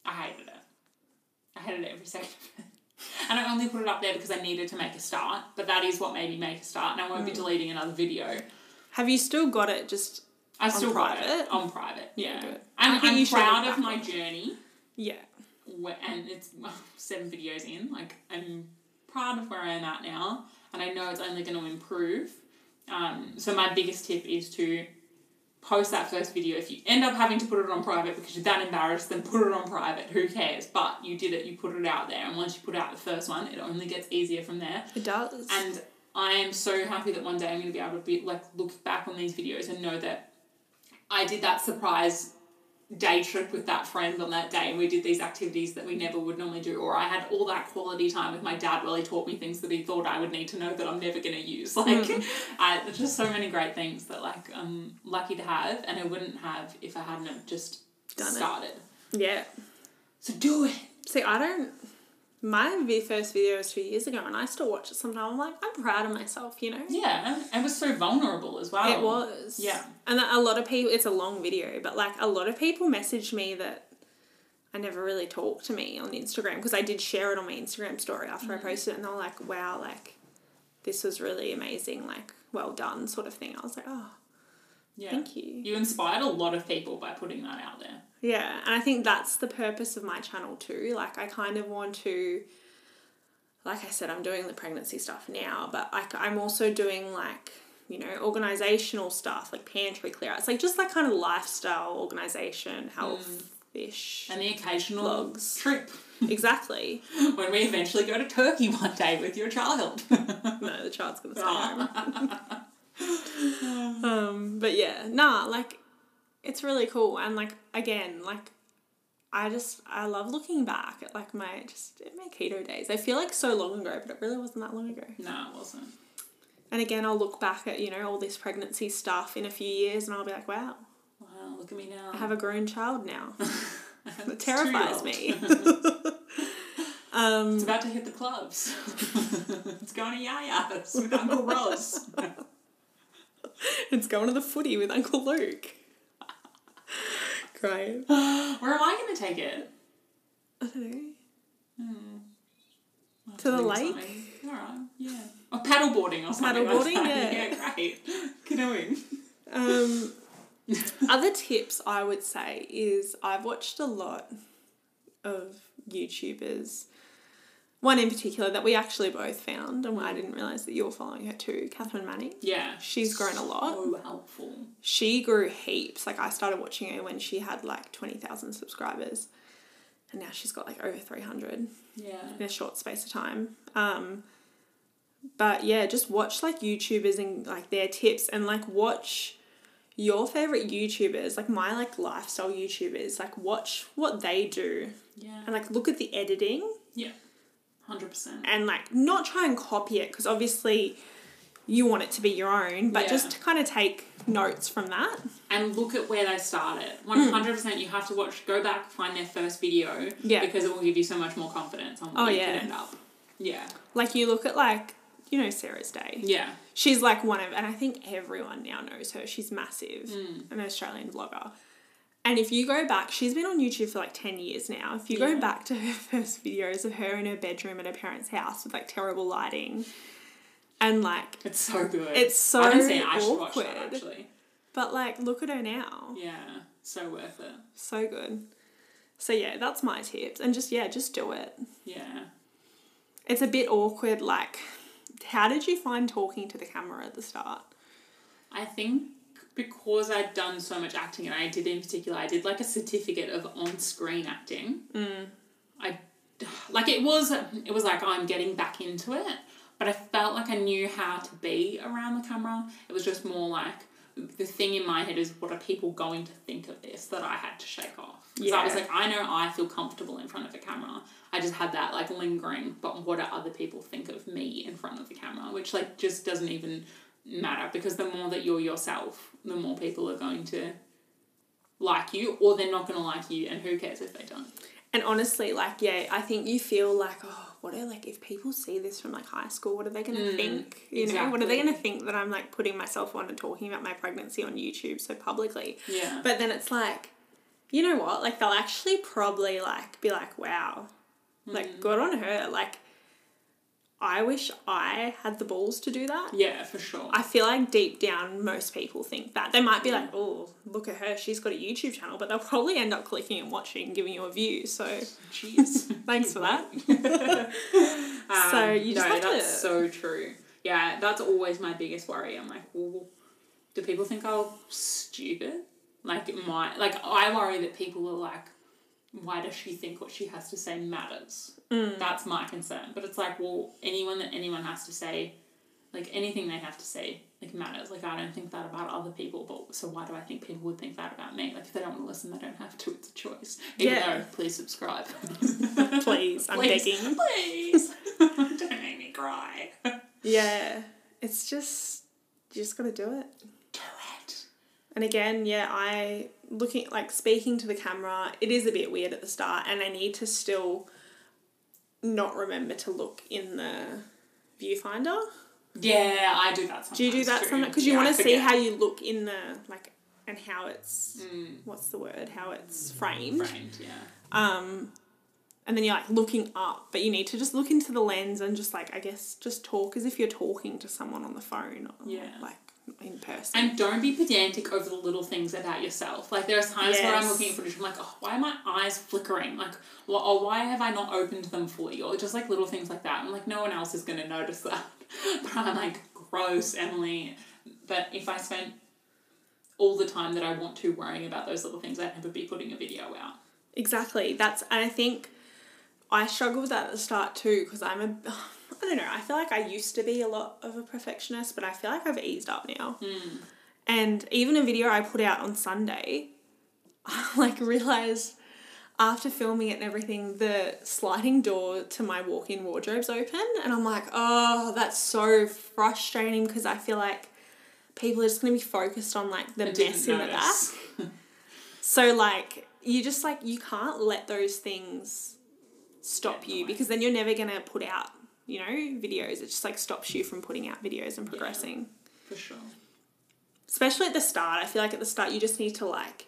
I hated it. I hated it every second of it. And I only put it up there because I needed to make a start. But that is what made me make a start. And I won't be hmm. deleting another video. Have you still got it? Just I still got it private? on private. Yeah, And you I'm proud of my journey. yeah, and it's [LAUGHS] seven videos in. Like I'm proud of where I am at now, and I know it's only going to improve. Um, so my biggest tip is to post that first video. If you end up having to put it on private because you're that embarrassed, then put it on private. Who cares? But you did it. You put it out there, and once you put out the first one, it only gets easier from there. it does. And I am so happy that one day I'm going to be able to be like look back on these videos and know that I did that surprise day trip with that friend on that day and we did these activities that we never would normally do or I had all that quality time with my dad while he taught me things that he thought I would need to know that I'm never going to use [LAUGHS] like Hmm. I, there's just so many great things that like I'm lucky to have and I wouldn't have if I hadn't have just Done it. started Yeah. so do it See, I don't. My vi- first video was two years ago, and I still watch it sometimes. I'm like, I'm proud of myself, you know? yeah and it was so vulnerable as well It was. Yeah. And a lot of people, it's a long video, but like a lot of people messaged me that I never really talked to me on Instagram because I did share it on my Instagram story after I mm. posted it, and they were like, wow, like this was really amazing, like well done, sort of thing. I was like, oh, yeah thank you. you inspired a lot of people by putting that out there Yeah, and I think that's the purpose of my channel too. Like, I kind of want to, like I said, I'm doing the pregnancy stuff now, but like I'm also doing like you know organizational stuff like pantry clear outs, like just like kind of lifestyle organization, health ish. and the occasional Vlogs. trip exactly. [LAUGHS] when we eventually go to Turkey one day with your child. [LAUGHS] No, the child's gonna [LAUGHS] stay home. um, but yeah, nah, like it's really cool, and like again, like I just I love looking back at like my just my keto days. I feel like so long ago, but it really wasn't that long ago. no, it wasn't. And again, I'll look back at you know all this pregnancy stuff in a few years, and I'll be like, wow, Wow, look at me now. I have a grown child now. [LAUGHS] It terrifies me. [LAUGHS] [LAUGHS] um, It's about to hit the clubs. it's going to Yaya's with Uncle Ross. it's going to the footy with Uncle Luke. Great. [GASPS] Where am I going to take it? I don't know. I'll To the think of lake? something. All right, yeah. Or paddleboarding or something. like Paddleboarding, that. [LAUGHS] yeah. yeah, great. Canoeing. Um, [LAUGHS] other tips I would say is I've watched a lot of YouTubers. One in particular that we actually both found, and I didn't realize that you were following her too, Catherine Manning. Yeah. She's grown a lot. So helpful. She grew heaps. Like I started watching her when she had like twenty thousand subscribers, and now she's got like over three hundred Yeah. in a short space of time. Um, but yeah, just watch like YouTubers and like their tips and like watch your favorite YouTubers, like my like lifestyle YouTubers, like watch what they do Yeah. and like look at the editing Yeah. 100%. and like not try and copy it because obviously you want it to be your own, but Yeah. just kind of take notes from that. and look at where they started. One hundred percent, you have to watch. Go back, find their first video. Yeah. Because it will give you so much more confidence on Oh, you yeah. could end up. Yeah. Like you look at like you know Sarah's Day. Yeah. She's like one of, and I think everyone now knows her. She's massive, Mm. an Australian vlogger. And if you go back, she's been on YouTube for like 10 years now. If you Yeah. go back to her [LAUGHS] first videos of her in her bedroom at her parents' house with like terrible lighting, and like, It's so good. It's so I seen. I should watch that awkward. actually. but like, look at her now. Yeah. So worth it. So good. So yeah, that's my tips. And just, yeah, just do it. Yeah. It's a bit awkward. Like, how did you find talking to the camera at the start? I think because I'd done so much acting, and I did in particular, I did like a certificate of on-screen acting. Mm. I like it was it was like I'm getting back into it, but I felt like I knew how to be around the camera. It was just more like the thing in my head is what are people going to think of this that I had to shake off. Because I was like, I know I feel comfortable in front of a camera. I just had that like lingering, but what do other people think of me in front of the camera? Which like just doesn't even matter because the more that you're yourself, the more people are going to like you or they're not going to like you and who cares if they don't. And honestly, like, yeah, I think you feel like, oh, what are like if people see this from like high school, what are they gonna Mm, think? You know, what are they gonna think that I'm like putting myself on and talking about my pregnancy on YouTube so publicly? Yeah. But then it's like, you know what? Like they'll actually probably like be like, wow, Mm. like good on her. Like, I wish I had the balls to do that. Yeah, for sure. I feel like deep down, most people think that. They might be like, oh, look at her, she's got a YouTube channel, but they'll probably end up clicking and watching and giving you a view. So Jeez. [LAUGHS] thanks for that. [LAUGHS] Um, So you just no, have to- that's so true. Yeah, that's always my biggest worry. I'm like, well, do people think I'm stupid? Like my like I worry that people are like, why does she think what she has to say matters? Mm. That's my concern. But it's like, well, anyone that anyone has to say like anything they have to say like matters. Like I don't think that about other people, but so why do I think people would think that about me? Like if they don't want to listen, they don't have to. It's a choice. Even Yeah. though, please subscribe. [LAUGHS] Please, I'm Please. begging. Please, [LAUGHS] don't make me cry. [LAUGHS] Yeah, it's just you just gotta do it. And again, yeah, I looking like speaking to the camera, it is a bit weird at the start, and I need to still not remember to look in the viewfinder. Yeah, I do that sometimes. Do you do that too. sometimes? Because you Yeah, want to see how you look in the like and how it's Mm, what's the word? How it's framed. framed, yeah. Um, and then you're like looking up, but you need to just look into the lens and just like I guess just talk as if you're talking to someone on the phone. Or, Yeah. Like in person. And don't be pedantic over the little things about yourself. Like there are times where I'm looking at footage, I'm like, oh, why are my eyes flickering? Like, wh- or why have I not opened them fully? Or just like little things like that. And like no one else is gonna notice that. [LAUGHS] but I'm like, gross, Emily. But if I spent all the time that I want to worrying about those little things, I'd never be putting a video out. Exactly. That's and I think I struggle with that at the start too because I'm a I don't know. I feel like I used to be a lot of a perfectionist, but I feel like I've eased up now. And even a video I put out on Sunday, [LAUGHS] I like realized after filming it and everything, the sliding door to my walk-in wardrobe's open, and I'm like, oh, that's so frustrating because I feel like people are just gonna be focused on like the I mess in the back. So like you just like you can't let those things stop in the you because then you're never gonna put out, you know, videos. It just like stops you from putting out videos and progressing. For sure. Especially at the start. I feel like at the start you just need to like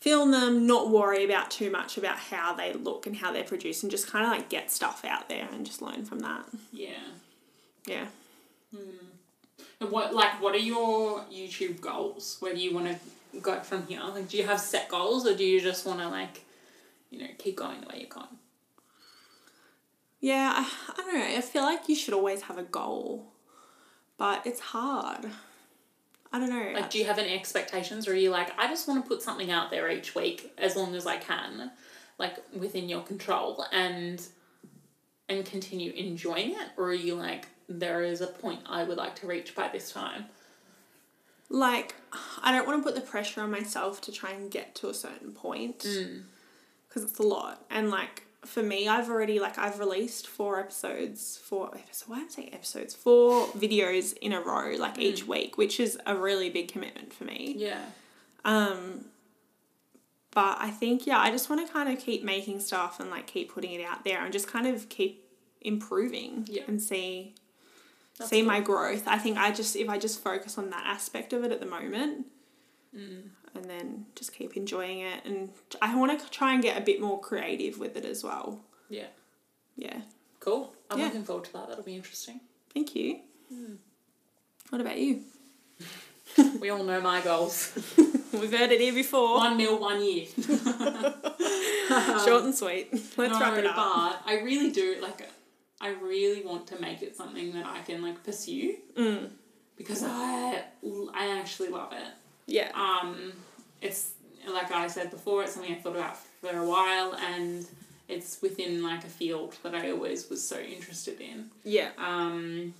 film them, not worry about too much about how they look and how they're produced and just kinda like get stuff out there and just learn from that. Yeah. Yeah. Hmm. And what like what are your YouTube goals? Where do you want to go from here? Like, do you have set goals, or do you just want to like, you know, keep going the way you're going? Yeah, I, I don't know. I feel like you should always have a goal. But it's hard. I don't know. Like, do you have any expectations, or are you like, I just want to put something out there each week as long as I can, like within your control, and and continue enjoying it, or are you like, there is a point I would like to reach by this time? like I don't want to put the pressure on myself to try and get to a certain point Mm. because it's a lot. And like for me, I've already like I've released four episodes, four episodes. Why am I saying episodes? Four videos in a row, like each week, which is a really big commitment for me. Yeah. Um, but I think yeah, I just want to kind of keep making stuff and like keep putting it out there and just kind of keep improving Yeah. and see That's see cool. my growth. I think I just if I just focus on that aspect of it at the moment, Mm. And then just keep enjoying it, and I want to try and get a bit more creative with it as well. Yeah. Yeah, Cool. I'm Yeah. looking forward to that. That'll be interesting. thank you. What about you? [LAUGHS] we all know my goals. [LAUGHS] [LAUGHS] We've heard it here before. one mil, one year. Short and sweet. Let's no, wrap it up. but I really do like. I really want to make it something that I can like pursue Mm. because I I actually love it. Yeah. Um, it's like I said before, it's something I thought about for a while, and it's within like a field that I always was so interested in. Yeah. Um,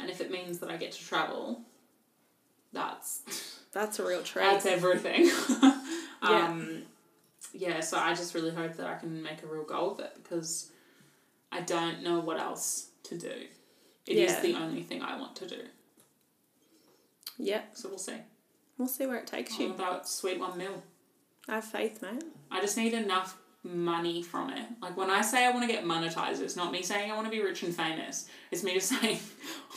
and if it means that I get to travel, that's That's a real treat. that's everything. [LAUGHS] [LAUGHS] um, yeah, so I just really hope that I can make a real goal of it because I don't know what else to do. It is Yeah. the only thing I want to do. yeah. So we'll see. We'll see where it takes you. that sweet one mil. I have faith, mate. I just need enough money from it. Like when I say I want to get monetized, it's not me saying I want to be rich and famous. It's me just [LAUGHS] saying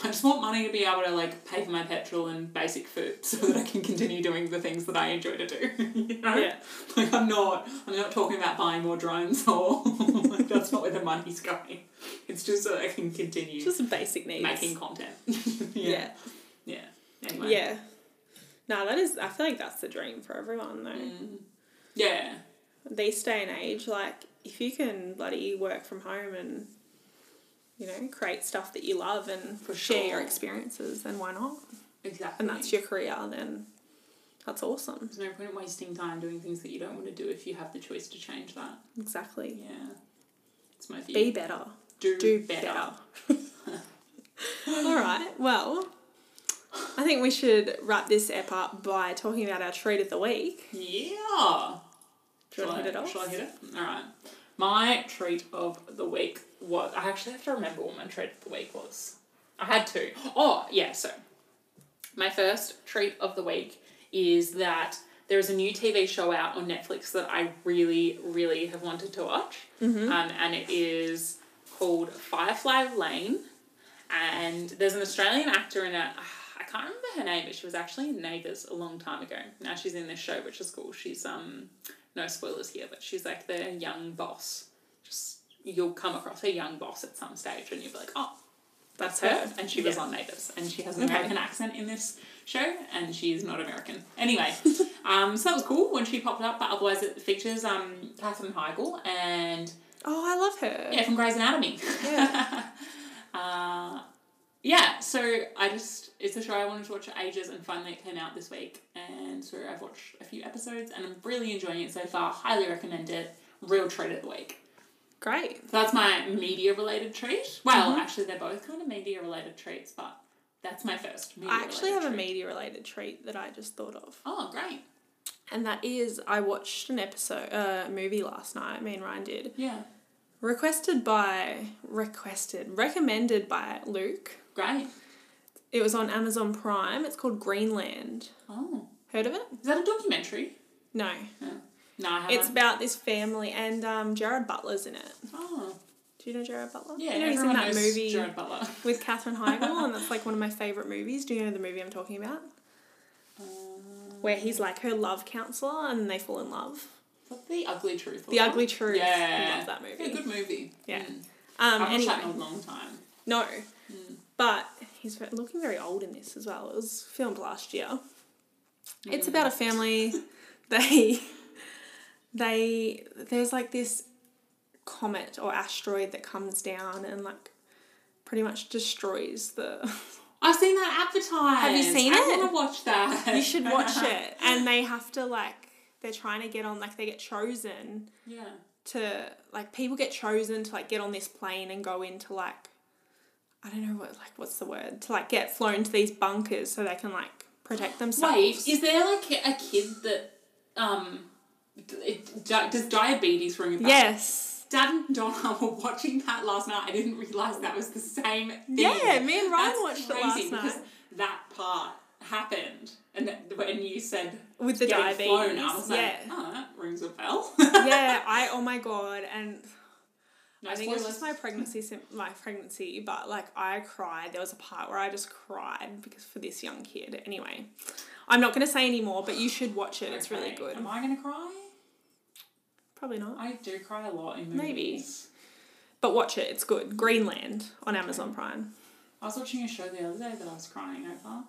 I just want money to be able to like pay for my petrol and basic food [LAUGHS] so that I can continue doing the things that I enjoy to do. [LAUGHS] you know? Yeah. Like I'm not I'm not talking about buying more drones or like that's not where the money's going. It's just so that I can continue Just basic needs. making content. Yeah. yeah. Anyway. Yeah. No, that is. I feel like that's the dream for everyone, though. Mm. Yeah. These day and age, like if you can bloody work from home and you know create stuff that you love and For share your experiences, then why not? Exactly. And that's your career, then that's awesome. There's no point in wasting time doing things that you don't want to do if you have the choice to change that. Exactly. Yeah. It's my view. Be better. do, Do better. better. [LAUGHS] All right. Well, I think we should wrap this ep up by talking about our treat of the week. Yeah. Do you want to hit it off? Shall I hit it? All right. My treat of the week was. I actually have to remember what my treat of the week was. I had to. Oh, yeah, so. My first treat of the week is that there is a new TV show out on Netflix that I really, really have wanted to watch. Mm-hmm. Um, and it is called Firefly Lane. And there's an Australian actor in it. I can't remember her name, but she was actually in Neighbours a long time ago. Now she's in this show, which is cool. She's um no spoilers here, but she's like the young boss. Just you'll come across a young boss at some stage, and you'll be like, oh, that's, her. And she was Yeah. on Neighbours, and she has an Okay. American accent in this show, and she's not American. Anyway, [LAUGHS] um, so that was cool when she popped up. But otherwise, it features um Katherine Heigl and Oh, I love her. yeah from Grey's Anatomy. Yeah. [LAUGHS] uh, yeah, so I just, it's a show I wanted to watch for ages and finally it came out this week. And so I've watched a few episodes and I'm really enjoying it so far. Highly recommend it. Real treat of the week. Great. So that's my media related treat. Well, Mhm. actually, they're both kind of media related treats, but that's my first media I actually have a media related treat that I just thought of. Oh, great. And that is, I watched an episode, uh, movie last night, me and Ryan did. Yeah, Requested by, requested, recommended by Luke. great. It was on Amazon Prime. It's called Greenland. Oh, Heard of it? is that a documentary? No. No, I haven't. It's about this family, and um, Gerard Butler's in it. oh, Do you know Gerard Butler? yeah, you know he's in that movie Gerard Butler. [LAUGHS] with Katherine Heigl, and that's like one of my favourite movies. Do you know the movie I'm talking about? Um, Where he's like her love counselor, and they fall in love. The Ugly Truth? The? Ugly Truth. Yeah. love that movie. Yeah, good movie. Yeah. Mm. Um, I haven't anyway, in a long time. no, Mm. but he's looking very old in this as well. It was filmed last year. It's Mm. about a family. [LAUGHS] They, they, there's like this comet or asteroid that comes down and like pretty much destroys the. [LAUGHS] I've seen that advertised. Have you seen I it? want to watch that. you should watch [LAUGHS] it, and they have to like they're trying to get on like they get chosen yeah. to like people get chosen to like get on this plane and go into like I don't know what like what's the word to like get flown to these bunkers so they can like protect themselves. Wait, is there like a kid that um, it, does diabetes ring a bell? yes. Dad and Donna [LAUGHS] were watching that last night. I didn't realize that was the same thing. Yeah, me and Ryan That's watched it crazy last because night that part happened, and when you said with the diabetes. flown, I was like, yeah. oh, that rings a bell. [LAUGHS] yeah, I [LAUGHS] oh my god, and No I think it was just my pregnancy, my pregnancy, but like I cried. There was a part where I just cried because for this young kid. Anyway, I'm not going to say anymore, but you should watch it. It's really good. Am I gonna cry? Probably not, I do cry a lot in movies. Maybe. but watch it. It's good. Greenland on Amazon Prime. I was watching a show the other day that I was crying over.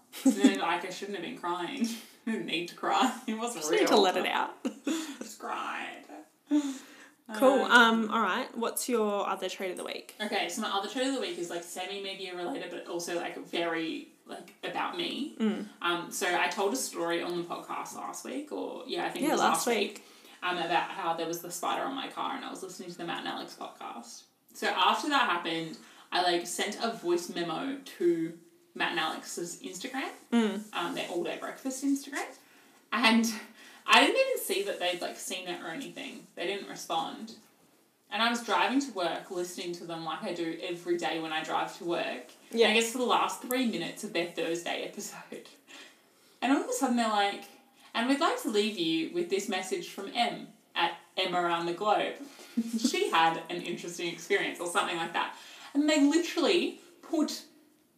and like I shouldn't have been crying. [LAUGHS] I didn't need to cry. [LAUGHS] It wasn't Just real. need to let it out. [LAUGHS] Just cried. Cool. Um, Um. All right. What's your other treat of the week? Okay, so my other treat of the week is like semi media related, but also like very like about me. Mm. Um, so I told a story on the podcast last week, or yeah, I think it Yeah, was last last week. Um, about how there was the spider on my car, and I was listening to the Matt and Alex podcast. So after that happened, I like sent a voice memo to Matt and Alex's Instagram, Mm. um, their all day breakfast Instagram, and I didn't even see that they'd like seen it or anything. They didn't respond. And I was driving to work, listening to them like I do every day when I drive to work. Yeah. And I guess for the last three minutes of their Thursday episode. And all of a sudden they're like, and we'd like to leave you with this message from M at M around the globe. [LAUGHS] she had an interesting experience or something like that. And they literally put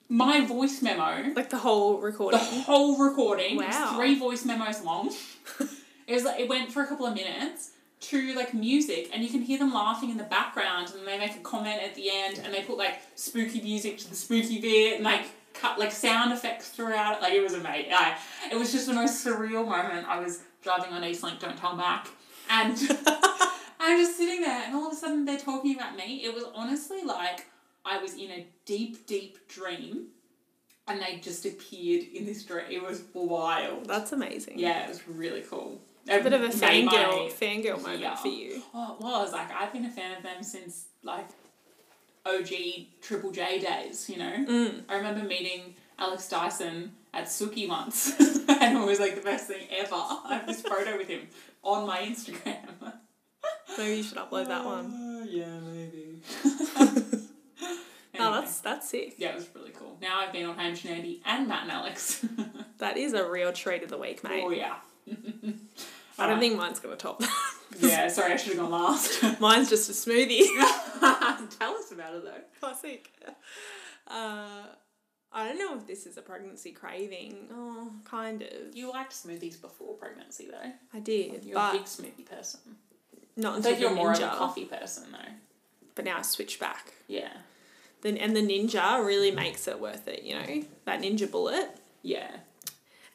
my voice memo Like the whole recording, the whole recording. Wow. three voice memos long. [LAUGHS] it was like it went for a couple of minutes to like music, and you can hear them laughing in the background, and they make a comment at the end, and they put like spooky music to the spooky bit, and like cut like sound effects throughout it. Like it was amazing. I, it was just the most surreal moment. I was driving on Eastlink, don't tell Mac, and [LAUGHS] [LAUGHS] I'm just sitting there, and all of a sudden they're talking about me. It was honestly like I was in a deep, deep dream and they just appeared in this dream. It was wild. That's amazing. Yeah, it was really cool. A bit of a fangirl fangirl moment Yeah. for you. Oh, it was like I've been a fan of them since like OG Triple J days, you know? Mm. I remember meeting Alex Dyson at Suki once, [LAUGHS] and it was like the best thing ever. I have this photo with him on my Instagram. [LAUGHS] Maybe you should upload that one. Uh, [LAUGHS] yeah, maybe. Oh, that's that's sick. Yeah, it was really cool. Now I've been on Hamish and Andy and Matt and Alex. [LAUGHS] That is a real treat of the week, mate. oh, yeah. [LAUGHS] I don't think mine's gonna top that. [LAUGHS] Yeah, sorry, I should have gone last. Mine's just a smoothie. Tell us about it though. Classic. Uh, I don't know if this is a pregnancy craving. Oh, kind of. You liked smoothies before pregnancy though. I did, You're a big smoothie person. not I until think you're more of a coffee person though. But now I switch back. Yeah. Then and the ninja really makes it worth it. You know that ninja bullet. Yeah.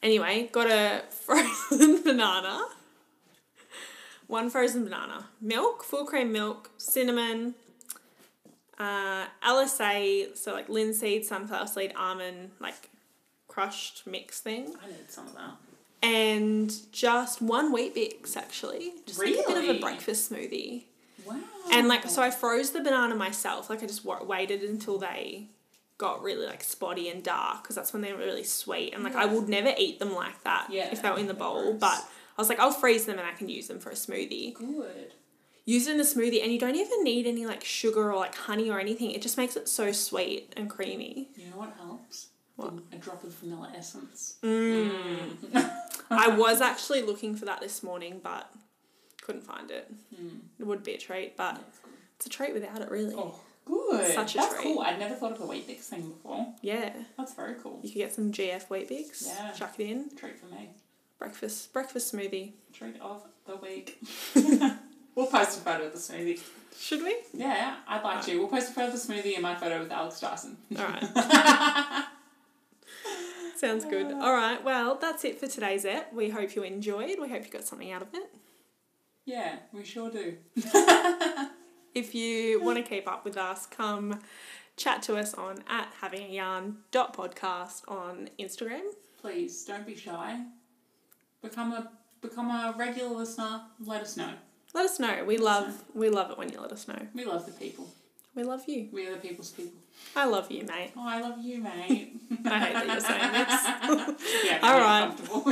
Anyway, got a [LAUGHS] frozen banana. One frozen banana. Milk, full cream milk, cinnamon, uh, LSA, so like linseed, sunflower seed, almond, like crushed mix thing. I need some of that. And just one Weet-Bix actually. Just like a bit of a breakfast smoothie. Wow. And like, so I froze the banana myself. Like, I just waited until they got really like spotty and dark because that's when they were really sweet. And like, I would never eat them like that Yeah, if they were in the bowl. But I was like, I'll freeze them and I can use them for a smoothie. good. Use it in a smoothie, and you don't even need any like sugar or like honey or anything. It just makes it so sweet and creamy. You know what helps? What? A drop of vanilla essence. Mm. [LAUGHS] I was actually looking for that this morning, but couldn't find it. Mm. It would be a treat, but good. it's a treat without it, really. Oh, good. Such a That's treat. cool. I'd never thought of a Weet-Bix thing before. Yeah. That's very cool. You could get some GF Weet-Bix, Yeah. chuck it in, Treat for me. breakfast breakfast smoothie. Treat of the week. [LAUGHS] [LAUGHS] we'll post a photo of the smoothie. Should we? Yeah, I'd like to. We'll post a photo of the smoothie and my photo with Alex Dyson. All right. [LAUGHS] Sounds good. All right. Well, that's it for today's ep. We hope you enjoyed. We hope you got something out of it. Yeah, we sure do. [LAUGHS] If you want to keep up with us, come chat to us on at having a yarn dot podcast on Instagram. Please don't be shy. Become a become a regular listener. Let us know. Let us know. We love we love it when you let us know. We love the people. We love you. We are the people's people. I love you, mate. Oh, I love you, mate. [LAUGHS] I hate that you're saying this. [LAUGHS] yeah, All right. uncomfortable.